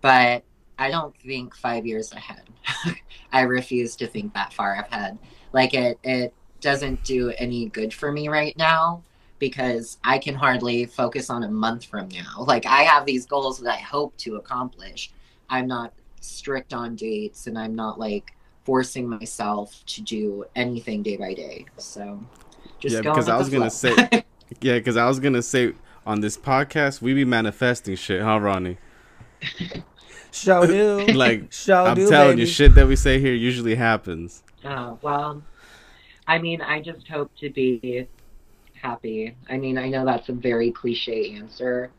Speaker 1: But I don't think five years ahead. I refuse to think that far ahead. Like it, it doesn't do any good for me right now because I can hardly focus on a month from now. Like I have these goals that I hope to accomplish. I'm not strict on dates and I'm not like forcing myself to do anything day by day. So just
Speaker 2: Yeah,
Speaker 1: going
Speaker 2: because I was gonna say- yeah, because I was gonna say on this podcast we be manifesting shit, huh, Ronnie?
Speaker 3: Show do.
Speaker 2: Like
Speaker 3: Show
Speaker 2: I'm
Speaker 3: do,
Speaker 2: telling
Speaker 3: baby.
Speaker 2: you, shit that we say here usually happens.
Speaker 1: Oh, well, I mean, I just hope to be happy. I mean, I know that's a very cliche answer,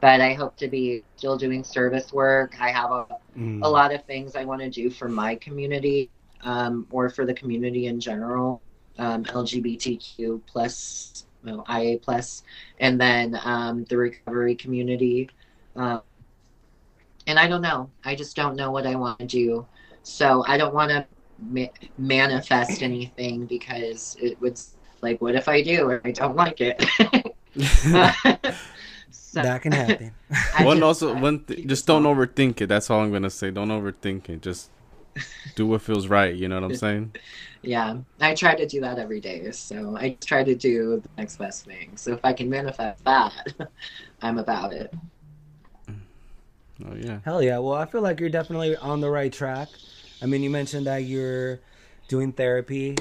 Speaker 1: but I hope to be still doing service work. I have a,
Speaker 3: Mm.
Speaker 1: a lot of things I want to do for my community um, or for the community in general, um, LGBTQ plus, well, IA plus, and then um, the recovery community. Uh, and I don't know. I just don't know what I want to do. So I don't want to ma- manifest anything because it would like, what if I do and I don't like it? so
Speaker 3: that can happen.
Speaker 2: One
Speaker 1: just-
Speaker 2: also
Speaker 1: I
Speaker 2: one th- just don't
Speaker 1: small.
Speaker 2: overthink it. That's all I'm gonna say. Don't overthink it. Just do what feels right. You know what I'm saying?
Speaker 1: Yeah, I try to do that every day. So I try to do the next best thing. So if I can manifest that, I'm about it. Mm.
Speaker 2: Oh yeah.
Speaker 3: Hell yeah. Well, I feel like you're definitely on the right track. I mean, you mentioned that you're doing therapy,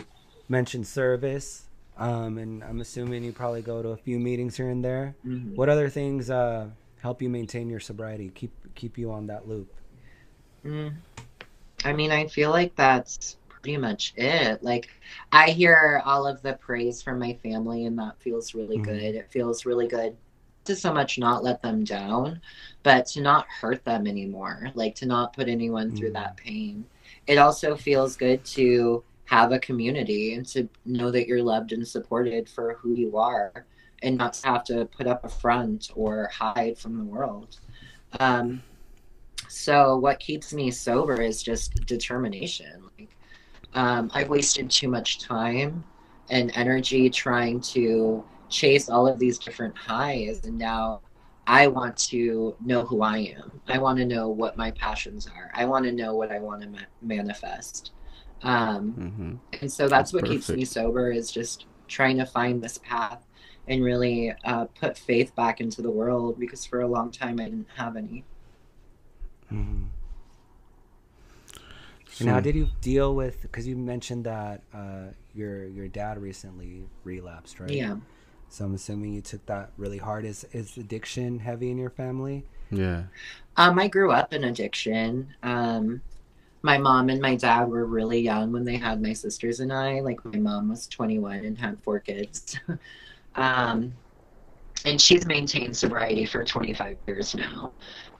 Speaker 3: mentioned service, um, and I'm assuming you probably go to a few meetings here and there.
Speaker 1: Mhm.
Speaker 3: What other things uh, help you maintain your sobriety? Keep keep you on that loop.
Speaker 1: Mm. I mean, I feel like that's pretty much it. Like, I hear all of the praise from my family, and that feels really
Speaker 3: Mhm.
Speaker 1: good. It feels really good to so much not let them down, but to not hurt them anymore, like to not put anyone through
Speaker 3: Mhm.
Speaker 1: that pain. It also feels good to have a community and to know that you're loved and supported for who you are and not have to put up a front or hide from the world. Um, so what keeps me sober is just determination. Like, um, I've wasted too much time and energy trying to chase all of these different highs, and now I want to know who I am. I want to know what my passions are. I want to know what I want to ma- manifest. Um,
Speaker 2: hmm
Speaker 1: and so that's, what keeps me sober is just trying to find this path and really uh, put faith back into the world because for a long time I didn't have any.
Speaker 3: Mm-hmm. And how did you deal with? Because you mentioned that uh, your your dad recently relapsed, right?
Speaker 1: Yeah.
Speaker 3: So I'm assuming you took that really hard. Is is addiction heavy in your family?
Speaker 2: Yeah.
Speaker 1: Um, I grew up in addiction. Um, my mom and my dad were really young when they had my sisters and I. Like my mom was 21 and had four kids. um, and she's maintained sobriety for 25 years now.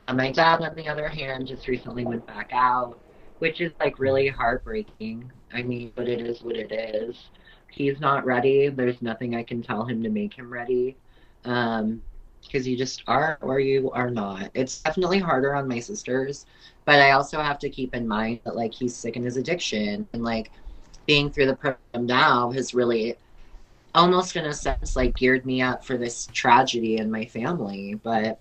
Speaker 1: Uh, my dad, on the other hand, just recently went back out, which is like really heartbreaking. I mean, but it is what it is. He's not ready. There's nothing I can tell him to make him ready. Um, because you just are or you are not. It's definitely harder on my sisters, but I also have to keep in mind that like he's sick in his addiction and like being through the program now has really almost in a sense like geared me up for this tragedy in my family, but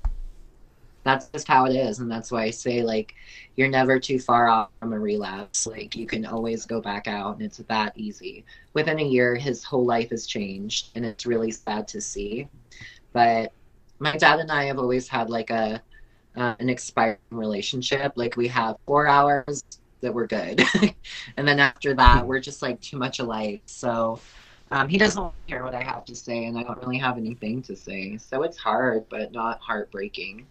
Speaker 1: that's just how it is and that's why I say like you're never too far off from a relapse. Like you can always go back out and it's that easy. Within a year his whole life has changed and it's really sad to see. But my dad and I have always had like a uh, an expiring relationship. Like we have four hours that we're good, and then after that we're just like too much alike. So Um, he doesn't hear what I have to say, and I don't really have anything to say. So it's hard, but not heartbreaking.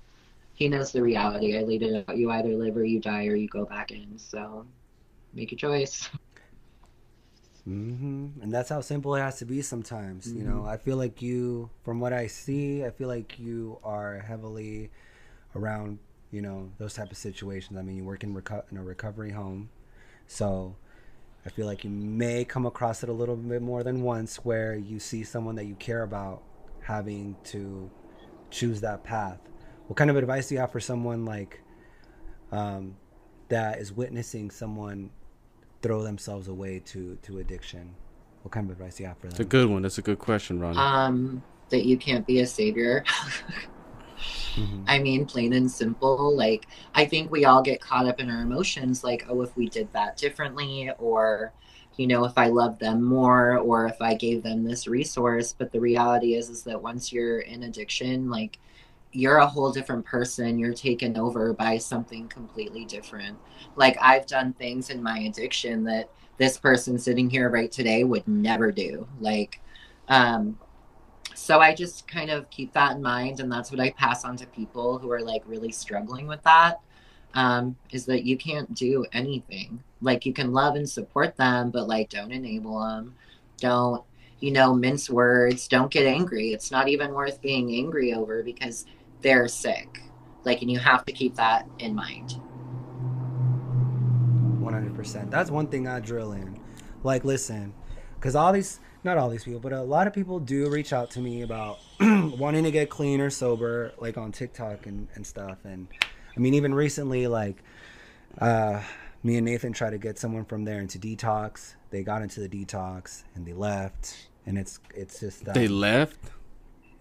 Speaker 1: He knows the reality. I laid it out. You either live or you die, or you go back in. So make a choice.
Speaker 3: hmm And that's how simple it has to be sometimes. You know, I feel like you, from what I see, I feel like you are heavily around, you know, those type of situations. I mean, you work in, reco- in a recovery home. So I feel like you may come across it a little bit more than once where you see someone that you care about having to choose that path. What kind of advice do you have for someone like um, that is witnessing someone throw themselves away to to addiction? What kind of advice do you have for
Speaker 2: It's a good one. That's a good question, Ron.
Speaker 1: Um, that you can't be a savior.
Speaker 3: Mhm.
Speaker 1: I mean, plain and simple. Like, I think we all get caught up in our emotions, like, oh, if we did that differently, or, you know, if I loved them more, or if I gave them this resource. But the reality is, is that once you're in addiction, like, you're a whole different person. You're taken over by something completely different. Like, I've done things in my addiction that this person sitting here right today would never do. Like, um, so I just kind of keep that in mind, and that's what I pass on to people who are like really struggling with that. Um, is that you can't do anything. Like you can love and support them, but like don't enable them. Don't you know mince words. Don't get angry. It's not even worth being angry over because they're sick. Like, and you have to keep that in mind.
Speaker 3: 100%. That's one thing I drill in. Like, listen, because all these, not all these people, but a lot of people do reach out to me about wanting to get clean or sober, like on TikTok and, and stuff. And I mean, even recently, like, uh, me and Nathan tried to get someone from there into detox. They got into the detox and they left. And it's it's just
Speaker 2: they
Speaker 3: um,
Speaker 2: left.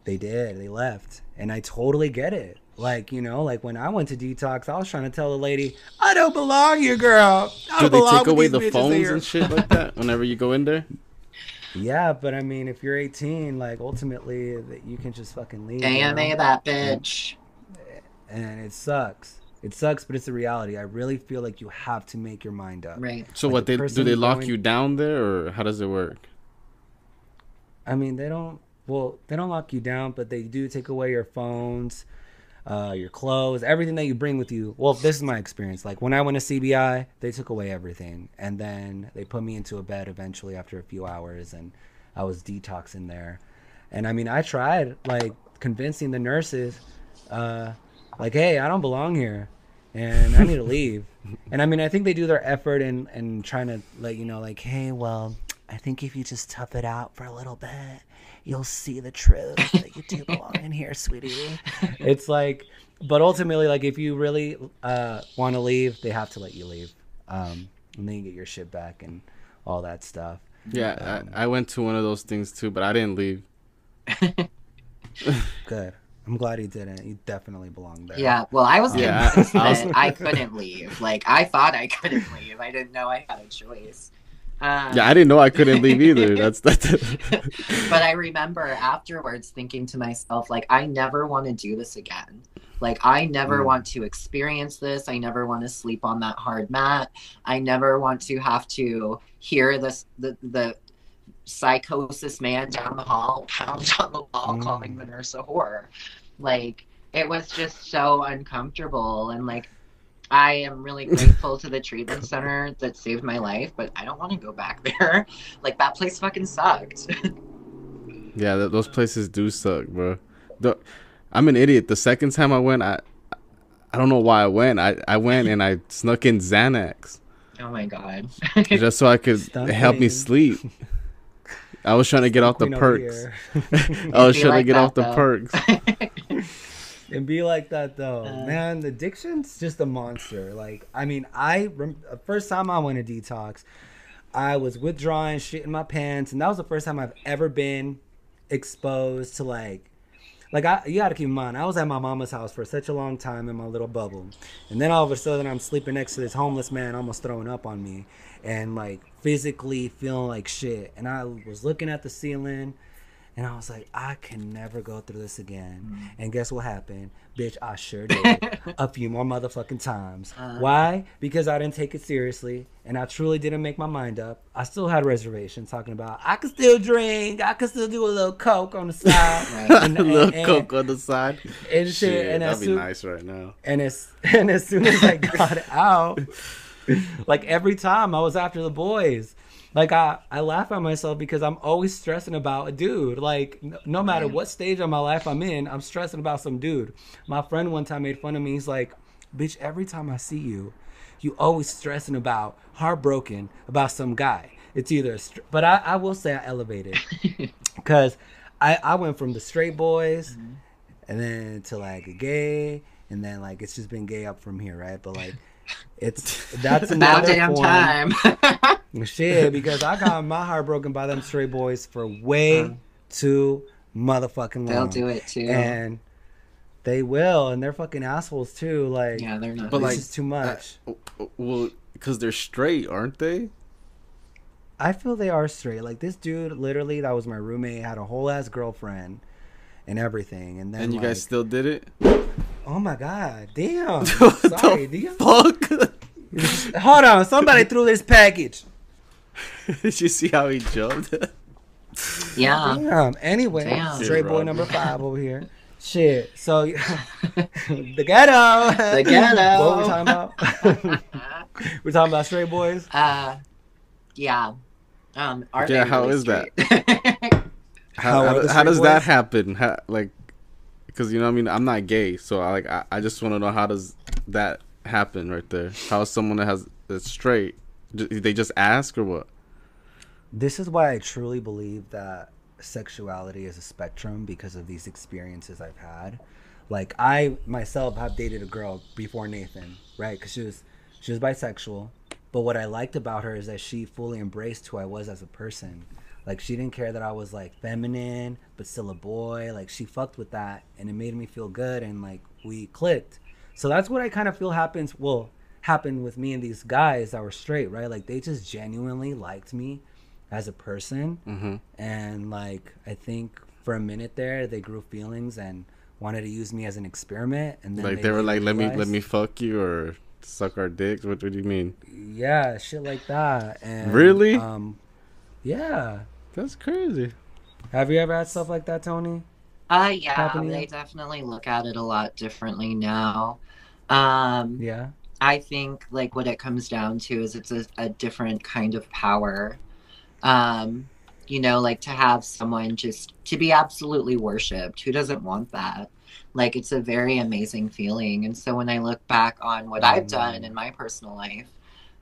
Speaker 3: They did. They left. And I totally get it. Like, you know, like when I went to detox, I was trying to tell the lady, I don't belong here, girl. I
Speaker 2: Do
Speaker 3: don't
Speaker 2: they
Speaker 3: belong
Speaker 2: take away the phones and shit like that whenever you go in there?
Speaker 3: Yeah, but I mean, if you're 18, like ultimately, that you can just fucking leave. you
Speaker 1: AMA
Speaker 3: know?
Speaker 1: that bitch.
Speaker 3: And it sucks. It sucks, but it's the reality. I really feel like you have to make your mind up.
Speaker 1: Right.
Speaker 2: So
Speaker 3: Like
Speaker 2: what?
Speaker 3: the
Speaker 2: They do they lock
Speaker 3: going-
Speaker 2: you down there, or how does it work?
Speaker 3: I mean, they don't. Well, they don't lock you down, but they do take away your phones, uh, your clothes, everything that you bring with you. Well, this is my experience. Like when I went to CBI, they took away everything, and then they put me into a bed eventually after a few hours, and I was detoxing there. And I mean, I tried like convincing the nurses, uh, like, hey, I don't belong here, and I need to leave. And I mean, I think they do their effort in in trying to let you know, like, hey, well, I think if you just tough it out for a little bit, you'll see the truth that you do belong in here, sweetie. It's like, but ultimately, like, if you really uh, want to leave, they have to let you leave, um, and then you get your shit back and all that stuff.
Speaker 2: Yeah, I, I went to one of those things too, but I didn't leave.
Speaker 3: Good. I'm glad he didn't. You definitely belong there.
Speaker 1: Yeah, well, I was
Speaker 2: Yeah,
Speaker 1: convinced
Speaker 2: I was-
Speaker 1: that I couldn't leave. Like, I thought I couldn't leave. I didn't know I had a choice. Um,
Speaker 2: Yeah, I didn't know I couldn't leave either. That's that's.
Speaker 1: but I remember afterwards thinking to myself, like, I never want to do this again. Like, I never
Speaker 3: Mm.
Speaker 1: want to experience this. I never want to sleep on that hard mat. I never want to have to hear this the the psychosis man down the hall pound on the wall
Speaker 3: Mm.
Speaker 1: calling the nurse a whore. Like, it was just so uncomfortable and like I am really grateful to the treatment center that saved my life, but I don't want to go back there. Like that place fucking sucked.
Speaker 2: yeah, th- those places do suck, bro. The, I'm an idiot. The second time I went, I I don't know why I went. I, I went and I snuck in Xanax
Speaker 1: oh my god.
Speaker 2: just so I could
Speaker 3: Snuck
Speaker 2: help me sleep. I was trying to get off the
Speaker 3: Queen over
Speaker 2: perks. I was trying to get off the
Speaker 1: though.
Speaker 3: And be like that though
Speaker 1: Uh.
Speaker 3: man addiction's just a monster like i mean i rem- the first time i went to detox i was withdrawing shit in my pants and that was the first time i've ever been exposed to like like I, you gotta keep in mind, I was at my mama's house for such a long time in my little bubble, and then all of a sudden I'm sleeping next to this homeless man, almost throwing up on me, and like physically feeling like shit. And I was looking at the ceiling, And I was like, I can never go through this again.
Speaker 1: Mm.
Speaker 3: And guess what happened? Bitch, I sure did. a few more motherfucking times.
Speaker 1: Uh.
Speaker 3: Why? Because I didn't take it seriously and I truly didn't make my mind up. I still had reservations talking about I can still drink, I can still do a little coke on the side.
Speaker 1: Right.
Speaker 3: And-
Speaker 2: a little
Speaker 3: and-
Speaker 2: coke on the side.
Speaker 3: and shit,
Speaker 2: Shit,
Speaker 3: and
Speaker 2: that'd be
Speaker 3: soon-
Speaker 2: nice right now.
Speaker 3: and as and as soon as I got out, like every time I was after the boys. Like I, I laugh at myself because I'm always stressing about a dude. Like no, no matter mm. what stage of my life I'm in, I'm stressing about some dude. My friend one time made fun of me. He's like, "Bitch, every time I see you, you always stressing about heartbroken about some guy. It's either, a str- but I, I will say I elevated because I, I went from the straight boys mm-hmm. and then to like a gay and then like it's just been gay up from here right but like it's that's
Speaker 1: About
Speaker 3: another
Speaker 1: damn time.
Speaker 3: shit because i got my heart broken by them straight boys for way uh-huh. too motherfucking long
Speaker 1: They'll do it too.
Speaker 3: and they will and they're fucking assholes too like
Speaker 1: yeah, they're not.
Speaker 2: But,
Speaker 3: it's
Speaker 2: like,
Speaker 3: just too uh, much
Speaker 2: Well, because they're straight, aren't they?
Speaker 3: I feel they are straight. Like this dude, literally, that was my roommate, had a whole ass girlfriend and everything. And then,
Speaker 2: And you
Speaker 3: like,
Speaker 2: guys still did it?
Speaker 3: Oh my god, damn.
Speaker 2: What the
Speaker 3: Sorry, damn.
Speaker 2: Fuck!
Speaker 3: Hold on, somebody threw this package.
Speaker 2: Did you see how he jumped?
Speaker 1: yeah.
Speaker 3: Damn. Anyway,
Speaker 1: Damn.
Speaker 3: straight boy
Speaker 2: Shit,
Speaker 3: number five over here. Shit. So the ghetto.
Speaker 1: The ghetto.
Speaker 3: What we talking about? we're talking about straight boys.
Speaker 1: Uh, yeah. Um,
Speaker 2: Yeah,
Speaker 1: they
Speaker 2: how
Speaker 1: really
Speaker 2: is that?
Speaker 1: straight?
Speaker 2: How,
Speaker 3: How
Speaker 2: how, how does
Speaker 3: straight
Speaker 2: that happen? How, like, because you know, I mean, I'm not gay, so I like, I, I just want to know how does that happen right there? How is someone that has that's straight? They just ask or what?
Speaker 3: This is why I truly believe that sexuality is a spectrum because of these experiences I've had. Like I myself have dated a girl before Nathan, right? Because she was she was bisexual, but what I liked about her is that she fully embraced who I was as a person. Like she didn't care that I was like feminine but still a boy. Like she fucked with that, and it made me feel good, and like we clicked. So that's what I kind of feel happens. Well, happened with me and these guys that were straight, right? Like they just genuinely liked me as a person
Speaker 2: Mm-hmm.
Speaker 3: and like i think for a minute there they grew feelings and wanted to use me as an experiment and then
Speaker 2: Like they were like, let me let me fuck you or suck our dicks. What, what do you mean?
Speaker 3: yeah shit like that and
Speaker 2: Really?
Speaker 3: um yeah
Speaker 2: That's crazy.
Speaker 3: have you ever had stuff like that tony
Speaker 1: Uh, yeah,
Speaker 3: happening?
Speaker 1: they definitely look at it a lot differently now. Um,
Speaker 3: yeah
Speaker 1: I think like what it comes down to is it's a, a different kind of power. Um, you know, like to have someone just to be absolutely worshipped. Who doesn't want that? Like it's a very amazing feeling. And so when I look back on what I've done
Speaker 3: Mm.
Speaker 1: in my personal life,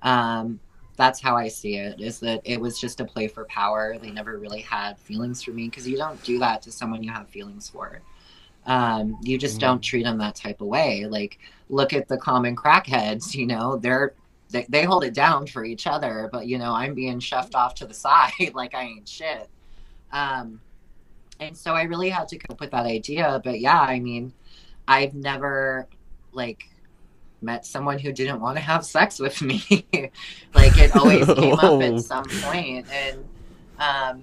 Speaker 1: um, that's how I see it. Is that it was just a play for power. They never really had feelings for me because you don't do that to someone you have feelings for. Um, you just
Speaker 3: Mm.
Speaker 1: don't treat them that type of way. Like look at the common crackheads. You know, they're they, they hold it down for each other, but you know, I'm being shoved off to the side like I ain't shit. Um, and so I really had to cope with that idea. But yeah, I mean, I've never like met someone who didn't want to have sex with me. like it always came up at some point, and um,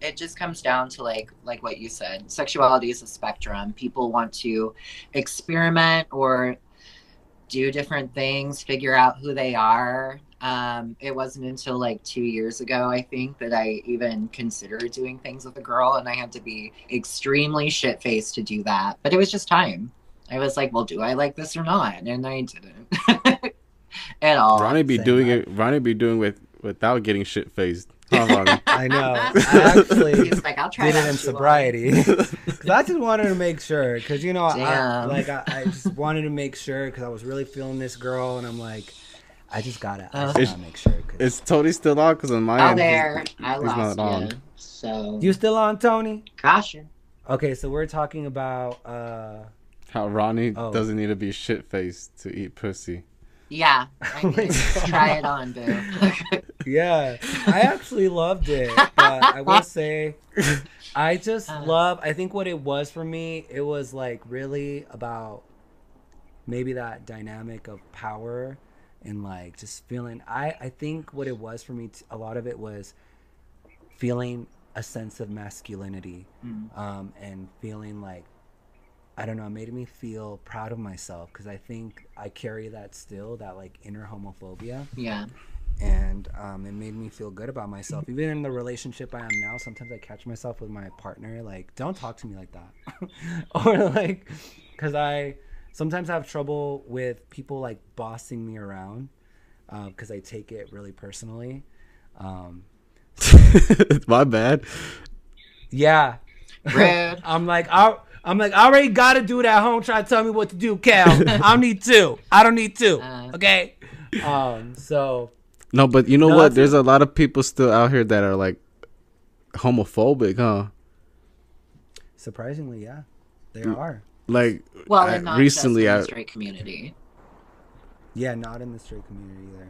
Speaker 1: it just comes down to like like what you said. Sexuality is a spectrum. People want to experiment or do different things, figure out who they are. Um, it wasn't until like two years ago, I think, that I even considered doing things with a girl, and I had to be extremely shit faced to do that. But it was just time. I was like, well, do I like this or not? And I didn't at all.
Speaker 2: Ronnie be doing
Speaker 3: vibe.
Speaker 2: it. Ronnie be doing with without getting shit faced. Huh,
Speaker 3: i know i actually
Speaker 1: He's like, I'll try
Speaker 3: did it in
Speaker 1: if you want."
Speaker 3: sobriety because i just wanted to make sure because you know I, like I, I just wanted to make sure because i was really feeling this girl and i'm like i just gotta i
Speaker 1: Uh.
Speaker 3: just gotta make sure 'cause-
Speaker 2: Is Tony still on? Because on my
Speaker 1: Oh,
Speaker 2: end,
Speaker 1: there. I
Speaker 2: he's
Speaker 1: lost
Speaker 2: not on.
Speaker 1: you. So,
Speaker 3: you still on tony
Speaker 1: caution.
Speaker 3: Okay, so we're talking about uh
Speaker 2: how Ronnie
Speaker 3: Oh.
Speaker 2: doesn't need to be shit faced to eat pussy.
Speaker 1: Yeah. I
Speaker 3: Oh
Speaker 1: mean, try it on, boo.
Speaker 3: yeah. I actually loved it, but I will say I just
Speaker 1: Uh.
Speaker 3: love I think what it was for me, it was like really about maybe that dynamic of power and like just feeling I I think what it was for me t- a lot of it was feeling a sense of masculinity
Speaker 1: Mm.
Speaker 3: um, and feeling like I don't know, it made me feel proud of myself because I think I carry that still, that like inner homophobia,
Speaker 1: Yeah.
Speaker 3: and um, it made me feel good about myself. Even in the relationship I am now, sometimes I catch myself with my partner like, "Don't talk to me like that," or like, because I sometimes have trouble with people like bossing me around because I take it really personally. Um,
Speaker 2: My bad.
Speaker 3: yeah,
Speaker 1: Rude.
Speaker 3: I'm like, I, I'm like, I already got to do it at home. Try to tell me what to do, Cal. I don't need two. I don't need two.
Speaker 1: Uh.
Speaker 3: Okay. Um. So
Speaker 2: No, but you know
Speaker 3: No,
Speaker 2: what?
Speaker 3: that's-
Speaker 2: There's a lot of people still out here that are like homophobic, huh?
Speaker 3: surprisingly, yeah, they
Speaker 2: Mm.
Speaker 3: are.
Speaker 2: Like
Speaker 1: Well,
Speaker 2: I-
Speaker 1: not
Speaker 2: recently,
Speaker 1: just in
Speaker 2: I
Speaker 1: the straight community.
Speaker 3: Yeah, not in the straight community either.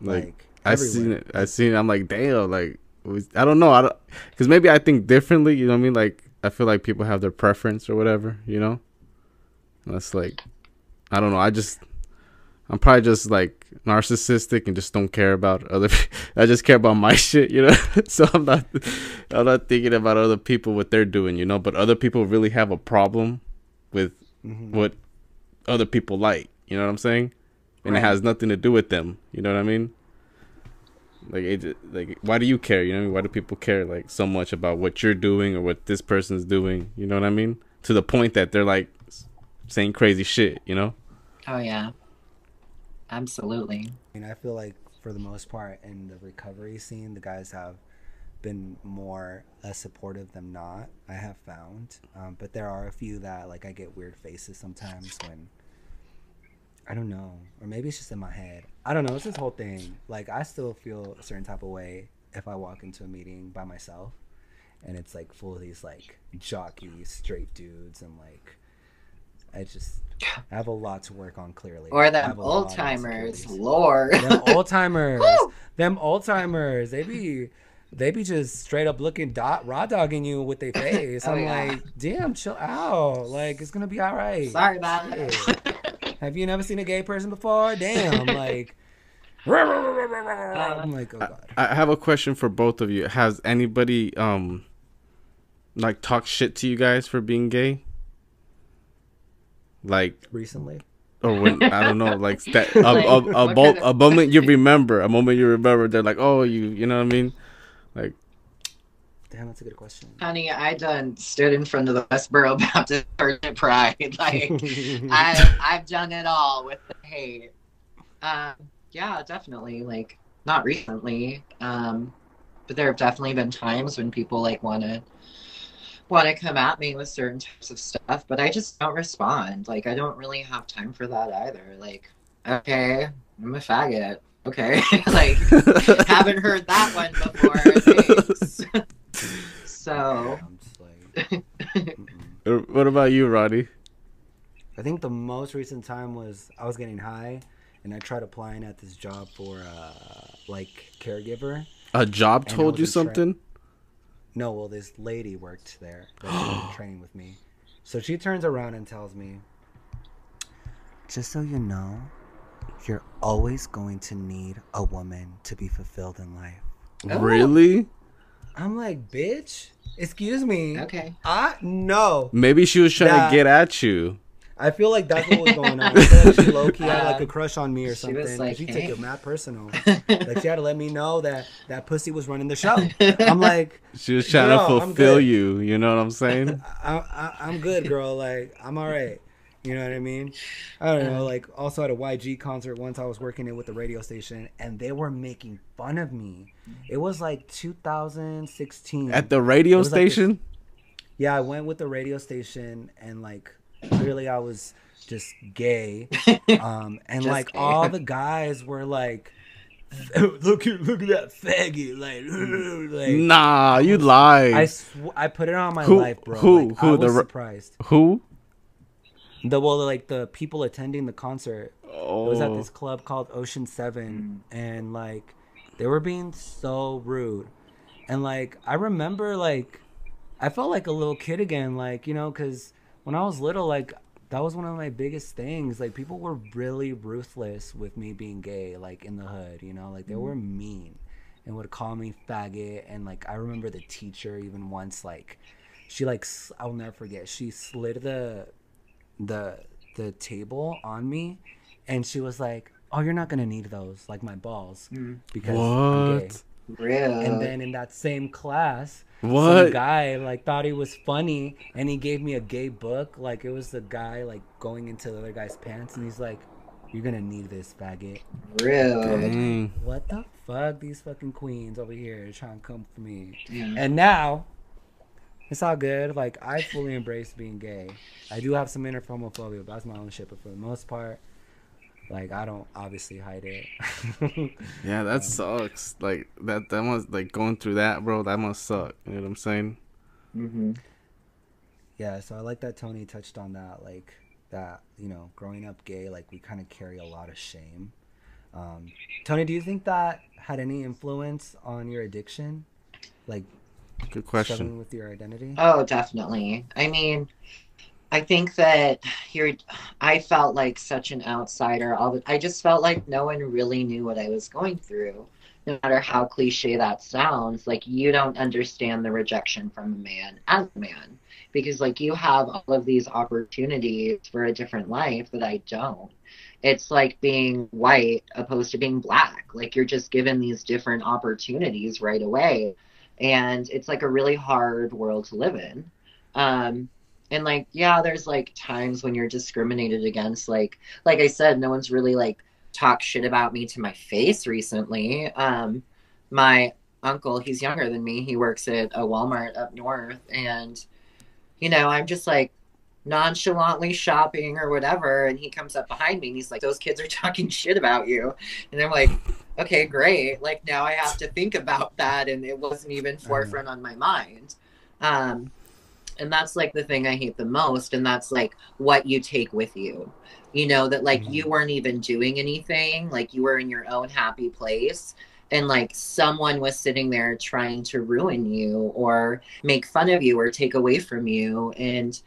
Speaker 2: like
Speaker 3: Like,
Speaker 2: I seen it. I seen. It, I'm like, damn. Like was- I don't know. I don't because maybe I think differently. You know what I mean? Like I feel like people have their preference or whatever. You know. And that's like, I don't know. I just. I'm probably just like narcissistic and just don't care about other. I just care about my shit, you know. so I'm not, I'm not thinking about other people what they're doing, you know. But other people really have a problem with
Speaker 3: Mhm.
Speaker 2: what other people like. You know what I'm saying? And it has nothing to do with them. You know what I mean? Like, it, like, why do you care? You know, I mean? why do people care like so much about what you're doing or what this person's doing? You know what I mean? To the point that they're like saying crazy shit. You know?
Speaker 1: Oh yeah. Absolutely.
Speaker 3: I mean, I feel like for the most part in the recovery scene, the guys have been more uh, supportive than not. I have found, um, but there are a few that like I get weird faces sometimes when I don't know, or maybe it's just in my head. I don't know. It's this whole thing. Like I still feel a certain type of way if I walk into a meeting by myself, and it's like full of these like jockey straight dudes and like. I just I have a lot to work on clearly.
Speaker 1: Or them
Speaker 3: have a lot
Speaker 1: old timers. Lord.
Speaker 3: them old timers, them old timers, they be they be just straight up looking dot raw dogging you with their face.
Speaker 1: Oh,
Speaker 3: I'm
Speaker 1: yeah.
Speaker 3: like, damn, chill out. Like it's gonna be all right.
Speaker 1: Sorry about it.
Speaker 3: Have you never seen a gay person before? Damn, like. I'm like, oh god.
Speaker 2: I have a question for both of you. Has anybody um like talk shit to you guys for being gay? Like
Speaker 3: Recently,
Speaker 2: or when I don't know, like that a,
Speaker 1: Like,
Speaker 2: a, a,
Speaker 1: what
Speaker 2: mo-
Speaker 1: kind of-
Speaker 2: a moment you remember, a moment you remember. They're like, oh, you, you know what I mean? Like,
Speaker 3: damn, that's a good question.
Speaker 1: Honey, I done stood in front of the Westboro Baptist Church at Pride. Like I I've done it all with the hate. Um, yeah, definitely. Like not recently, um, but there have definitely been times when people like want to want to come at me with certain types of stuff, but I just don't respond. Like I don't really have time for that either. Like, okay, I'm a faggot. Okay, like haven't heard that one before. Thanks. so.
Speaker 3: I'm like, mm-mm.
Speaker 2: what about you, Roddy?
Speaker 3: I think the most recent time was I was getting high, and I tried applying at this job for uh, like caregiver.
Speaker 2: A job told you
Speaker 3: was in tra-
Speaker 2: something?
Speaker 3: No, well, this lady worked there. That was in training with me. So she turns around and tells me, "Just so you know, you're always going to need a woman to be fulfilled in life."
Speaker 1: Oh.
Speaker 2: Really?
Speaker 3: I'm like, "Bitch, excuse me."
Speaker 1: Okay.
Speaker 3: I no.
Speaker 2: Maybe she was trying
Speaker 3: That-
Speaker 2: to get at you.
Speaker 3: I feel like that's what was going on. I feel like she low key had like a
Speaker 1: Uh,
Speaker 3: crush on me or
Speaker 1: she was
Speaker 3: something.
Speaker 1: like,
Speaker 3: she took it mad personal. like she had to let me know that that pussy was running the show. I'm like,
Speaker 2: She was trying to fulfill you. You know what I'm saying?
Speaker 3: I, I, I'm good, girl. Like, I'm all right. You know what I mean? I don't know. Like, also at a YG concert once, I was working it with the radio station, and they were making fun of me. It was like 2016.
Speaker 2: At the radio
Speaker 3: was like this-
Speaker 2: station?
Speaker 3: yeah, I went with the radio station, and like, clearly I was just gay. Um, and
Speaker 1: Just
Speaker 3: like
Speaker 1: gay.
Speaker 3: all the guys were like, "Look at look at that faggot!" Like, like
Speaker 2: Nah, you lied.
Speaker 3: I sw- I put it on my
Speaker 2: Who-
Speaker 3: life, bro.
Speaker 2: who-
Speaker 3: Like,
Speaker 2: who,
Speaker 3: I
Speaker 2: the
Speaker 3: was
Speaker 2: re-
Speaker 3: surprised.
Speaker 2: Who?
Speaker 3: The well, like the people attending the concert.
Speaker 2: Oh,
Speaker 3: It was at this oh. club called Ocean Seven, mm. and like they were being so rude, and like I remember like I felt like a little kid again, like you know, because when I was little, like that was one of my biggest things. Like people were really ruthless with me being gay, like in the hood, you know, like they were mm. mean, and would call me faggot. And like I remember the teacher even once like she like i'll never forget. She slid the the the table on me and she was like oh you're not gonna need those like my balls mm. because I'm gay
Speaker 2: What?
Speaker 1: Real.
Speaker 3: and then in that same class some guy like thought he was funny and he gave me a gay book like it was the guy like going into the other guy's pants and he's like you're gonna need this faggot
Speaker 1: Real.
Speaker 2: Dang.
Speaker 3: what the fuck these fucking queens over here trying to come for me
Speaker 1: Yeah.
Speaker 3: and now it's all good like i fully embrace being gay i do have some inner homophobia but that's my own shit but for the most part like i don't obviously hide it
Speaker 2: Yeah, that sucks. Like that. That must like going through that, bro. That must suck. You know what I'm saying?
Speaker 1: Mm-hmm.
Speaker 3: Yeah, so I like that Tony touched on that, like that, you know, growing up gay, like we kind of carry a lot of shame. Um, Tony, do you think that had any influence on your addiction? Like
Speaker 2: Good question.
Speaker 3: struggling with your identity?
Speaker 1: Oh, definitely. I mean, I think that you're. I felt like such an outsider. All the, I just felt like no one really knew what I was going through. No matter how cliche that sounds, like you don't understand the rejection from a man as a man because like you have all of these opportunities for a different life that I don't. It's like being white opposed to being black. Like you're just given these different opportunities right away and it's like a really hard world to live in. Um and like yeah there's like times when you're discriminated against like like i said no one's really like talked shit about me to my face recently. Um my uncle he's younger than me. He works at a walmart up north and you know i'm just like nonchalantly shopping or whatever and he comes up behind me and he's like those kids are talking shit about you. And i'm like okay great. Like now i have to think about that and it wasn't even forefront on my mind. Um and that's like the thing i hate the most and that's like what you take with you. You know that like
Speaker 3: Mhm.
Speaker 1: you weren't even doing anything like you were in your own happy place and like someone was sitting there trying to ruin you or make fun of you or take away from you. And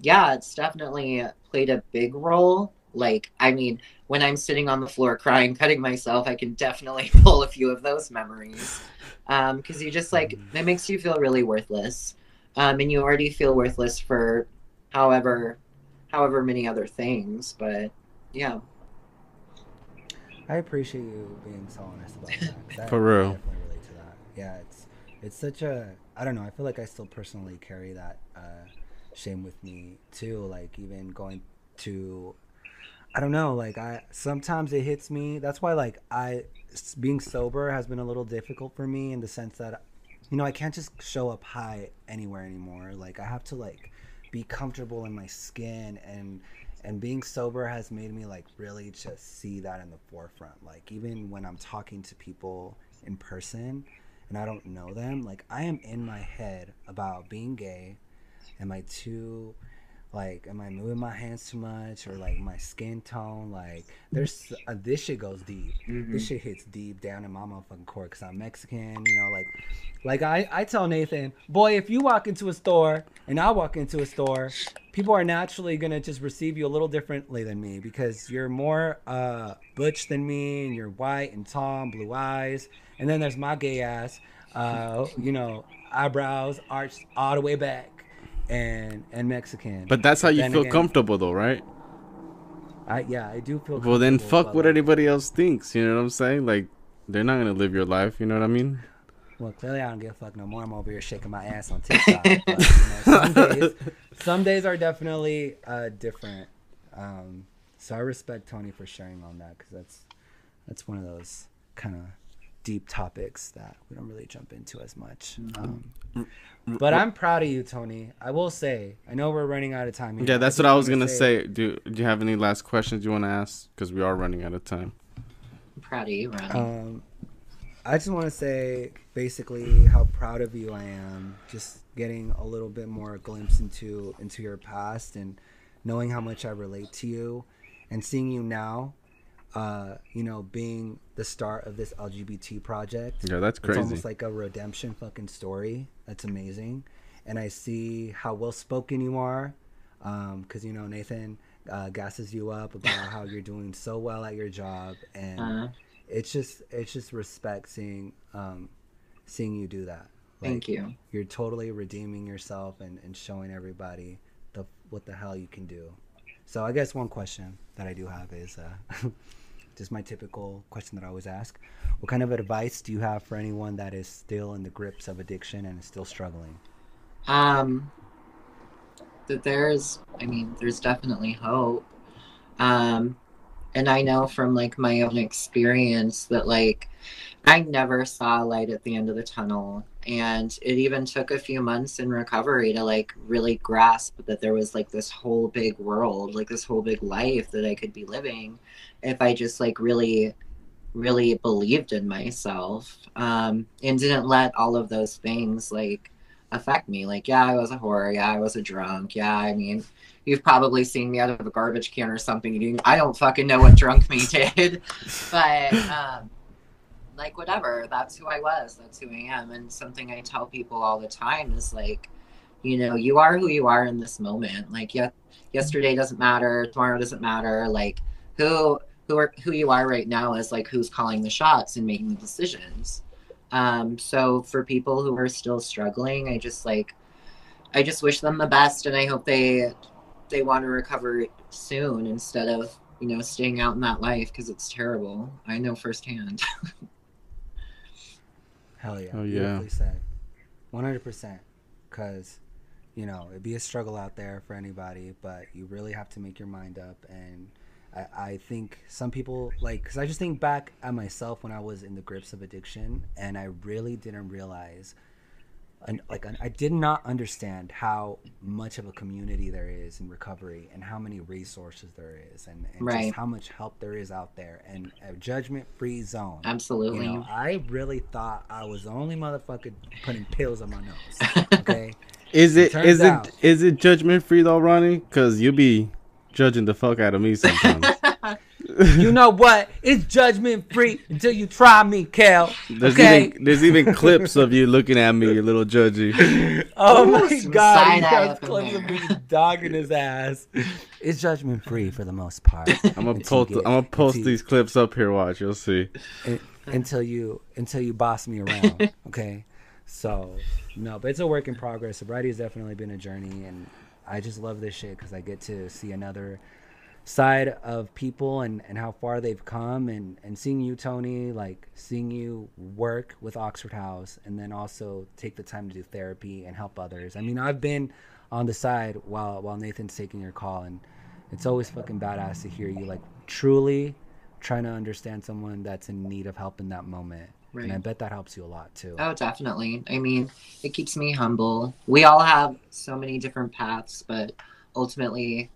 Speaker 1: yeah it's definitely played a big role. Like i mean when i'm sitting on the floor crying cutting myself i can definitely pull a few of those memories um because you just like it makes you feel really worthless um and you already feel worthless for however however many other things but yeah
Speaker 3: I appreciate you being so honest about that. I-
Speaker 2: For real.
Speaker 3: I definitely relate to that. Yeah, it's it's such a I don't know. I feel like I still personally carry that uh, shame with me too. Like even going to, I don't know. Like I sometimes it hits me. That's why like I being sober has been a little difficult for me in the sense that you know I can't just show up high anywhere anymore. Like I have to like be comfortable in my skin and and being sober has made me like really just see that in the forefront like even when i'm talking to people in person and i don't know them like i am in my head about being gay and my too like am i moving my hands too much or like my skin tone? Like there's uh, this shit goes deep. This shit hits deep down in my motherfucking core because i'm mexican you know like like I, I tell nathan boy if you walk into a store and i walk into a store people are naturally gonna just receive you a little differently than me because you're more uh butch than me and you're white and tall and blue eyes. And then there's my gay ass uh you know eyebrows arched all the way back and and mexican
Speaker 2: But that's how you feel
Speaker 3: again,
Speaker 2: comfortable, though, right?
Speaker 3: I, yeah i do feel
Speaker 2: Well, then fuck what
Speaker 3: like,
Speaker 2: anybody else thinks. You know what I'm saying? Like, they're not gonna live your life. You know what I mean?
Speaker 3: Well, clearly I don't give a fuck no more. I'm over here shaking my ass on TikTok. but, you know, some days, some days are definitely uh, different. Um, so I respect Tony for sharing on that because that's that's one of those kind of deep topics that we don't really jump into as much. Um, but I'm proud of you, Tony. I will say, I know we're running out of time. here.
Speaker 2: Yeah, that's
Speaker 3: just
Speaker 2: what I was
Speaker 3: wanna
Speaker 2: gonna say. Do Do you have any last questions you want to ask? Because we are running out of time.
Speaker 1: i'm proud of you Ronnie.
Speaker 3: Um, I just want to say basically how proud of you I am. Just getting a little bit more glimpse into into your past and knowing how much I relate to you, and seeing you now. Uh, you know, being the start of this LGBT project.
Speaker 2: Yeah, that's crazy.
Speaker 3: It's almost like a redemption fucking story. That's amazing. And I see how well spoken you are. Because, you know, Nathan uh, gasses you up about how you're doing so well at your job. And
Speaker 1: Uh,
Speaker 3: it's just it's just respect seeing um seeing you do that.
Speaker 1: Thank you.
Speaker 3: You're totally redeeming yourself and, and showing everybody the what the hell you can do. So I guess one question that I do have is uh, just my typical question that I always ask: What kind of advice do you have for anyone that is still in the grips of addiction and is still struggling?
Speaker 1: Um, that there's, I mean, there's definitely hope. Um, and I know from like my own experience that like I never saw a light at the end of the tunnel. And it even took a few months in recovery to like really grasp that there was like this whole big world, like this whole big life that I could be living if I just like really, really believed in myself um, and didn't let all of those things like affect me. Like, yeah, I was a whore. Yeah, I was a drunk. Yeah, I mean, you've probably seen me out of a garbage can or something. I don't fucking know what drunk me did, but um, like whatever. That's who I was. That's who I am. And something I tell people all the time is like, you know, you are who you are in this moment. Like, yeah, yesterday doesn't matter. Tomorrow doesn't matter. Like, who who are who you are right now is like who's calling the shots and making the decisions. Um, so for people who are still struggling, I just like, I just wish them the best, and I hope they they want to recover soon instead of you know staying out in that life because it's terrible. I know firsthand.
Speaker 3: Hell yeah!
Speaker 2: Oh, yeah.
Speaker 3: Said. One hundred percent. Because you know it'd be a struggle out there for anybody, but you really have to make your mind up and I, I think some people like because I just think back at myself when I was in the grips of addiction, and I really didn't realize, and like I did not understand how much of a community there is in recovery, and how many resources there is, and, and
Speaker 1: Right.
Speaker 3: just how much help there is out there, and a judgment-free zone.
Speaker 1: Absolutely.
Speaker 3: You know, I really thought I was the only motherfucker putting pills on my nose. Okay.
Speaker 2: Is it
Speaker 3: turns
Speaker 2: is
Speaker 3: out-
Speaker 2: it is it judgment free though, Ronnie? Because you be judging the fuck out of me sometimes.
Speaker 3: you know what? It's judgment free until you try me, Cal.
Speaker 2: There's
Speaker 3: okay.
Speaker 2: even there's even clips of you looking at me, a little judgy.
Speaker 3: Oh my
Speaker 1: Ooh,
Speaker 3: god, he
Speaker 1: side
Speaker 3: has clips of me dogging his ass. It's judgment free for the most part.
Speaker 2: I'm gonna post
Speaker 3: you
Speaker 2: I'm gonna post
Speaker 3: until-
Speaker 2: these clips up here. Watch, you'll see.
Speaker 3: un- until you until you boss me around. Okay. So no, but it's a work in progress. Sobriety has definitely been a journey and I just love this shit because I get to see another side of people and, and how far they've come and, and seeing you Tony like seeing you work with Oxford House and then also take the time to do therapy and help others. I mean I've been on the side while while Nathan's taking your call and it's always fucking badass to hear you like truly trying to understand someone that's in need of help in that moment. And I bet that helps you a lot too.
Speaker 1: Oh, definitely. I mean, it keeps me humble. We all have so many different paths, but ultimately,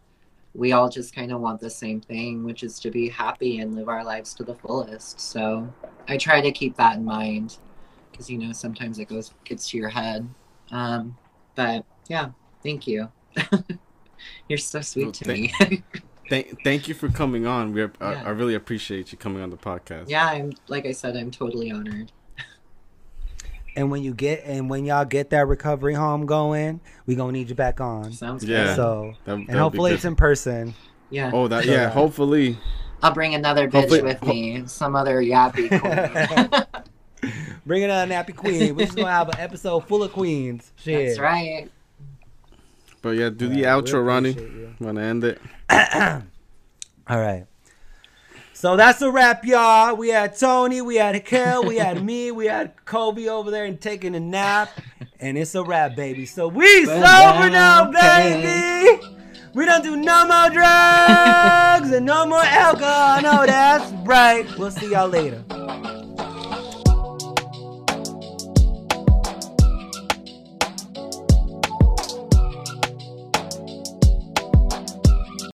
Speaker 1: we all just kind of want the same thing, which is to be happy and live our lives to the fullest. So I try to keep that in mind because, you know, sometimes it goes gets to your head. Um, but yeah, thank you. You're so sweet
Speaker 2: Well,
Speaker 1: to me.
Speaker 2: Thank thank you for coming on. We are, I, I really appreciate you coming on the podcast.
Speaker 1: yeah, I'm like I said, I'm totally honored.
Speaker 3: And when you get and when y'all get that recovery home going, we gonna need you back on.
Speaker 1: Sounds
Speaker 2: Yeah.
Speaker 1: good.
Speaker 3: So
Speaker 2: That-
Speaker 3: and hopefully it's in person.
Speaker 1: Yeah.
Speaker 2: Oh, that
Speaker 3: So
Speaker 2: yeah.
Speaker 3: that-
Speaker 2: Hopefully,
Speaker 1: I'll bring another bitch
Speaker 2: Hopefully-
Speaker 1: with
Speaker 2: ho-
Speaker 1: me, some other yappy queen.
Speaker 3: Bring it on Nappy Queen. We're just gonna have an episode full of queens. Shit.
Speaker 1: That's right.
Speaker 2: but yeah. Do the
Speaker 3: Yeah, we
Speaker 2: outro, Ronnie.
Speaker 3: appreciate you.
Speaker 2: Wanna end it?
Speaker 3: All right. So that's a wrap, y'all. We had Tony, we had Kel, we had me, we had Kobe over there and taking a nap, and it's a wrap, baby. So we sober now, baby. We don't do no more drugs and no more alcohol. No, that's right. We'll see y'all later.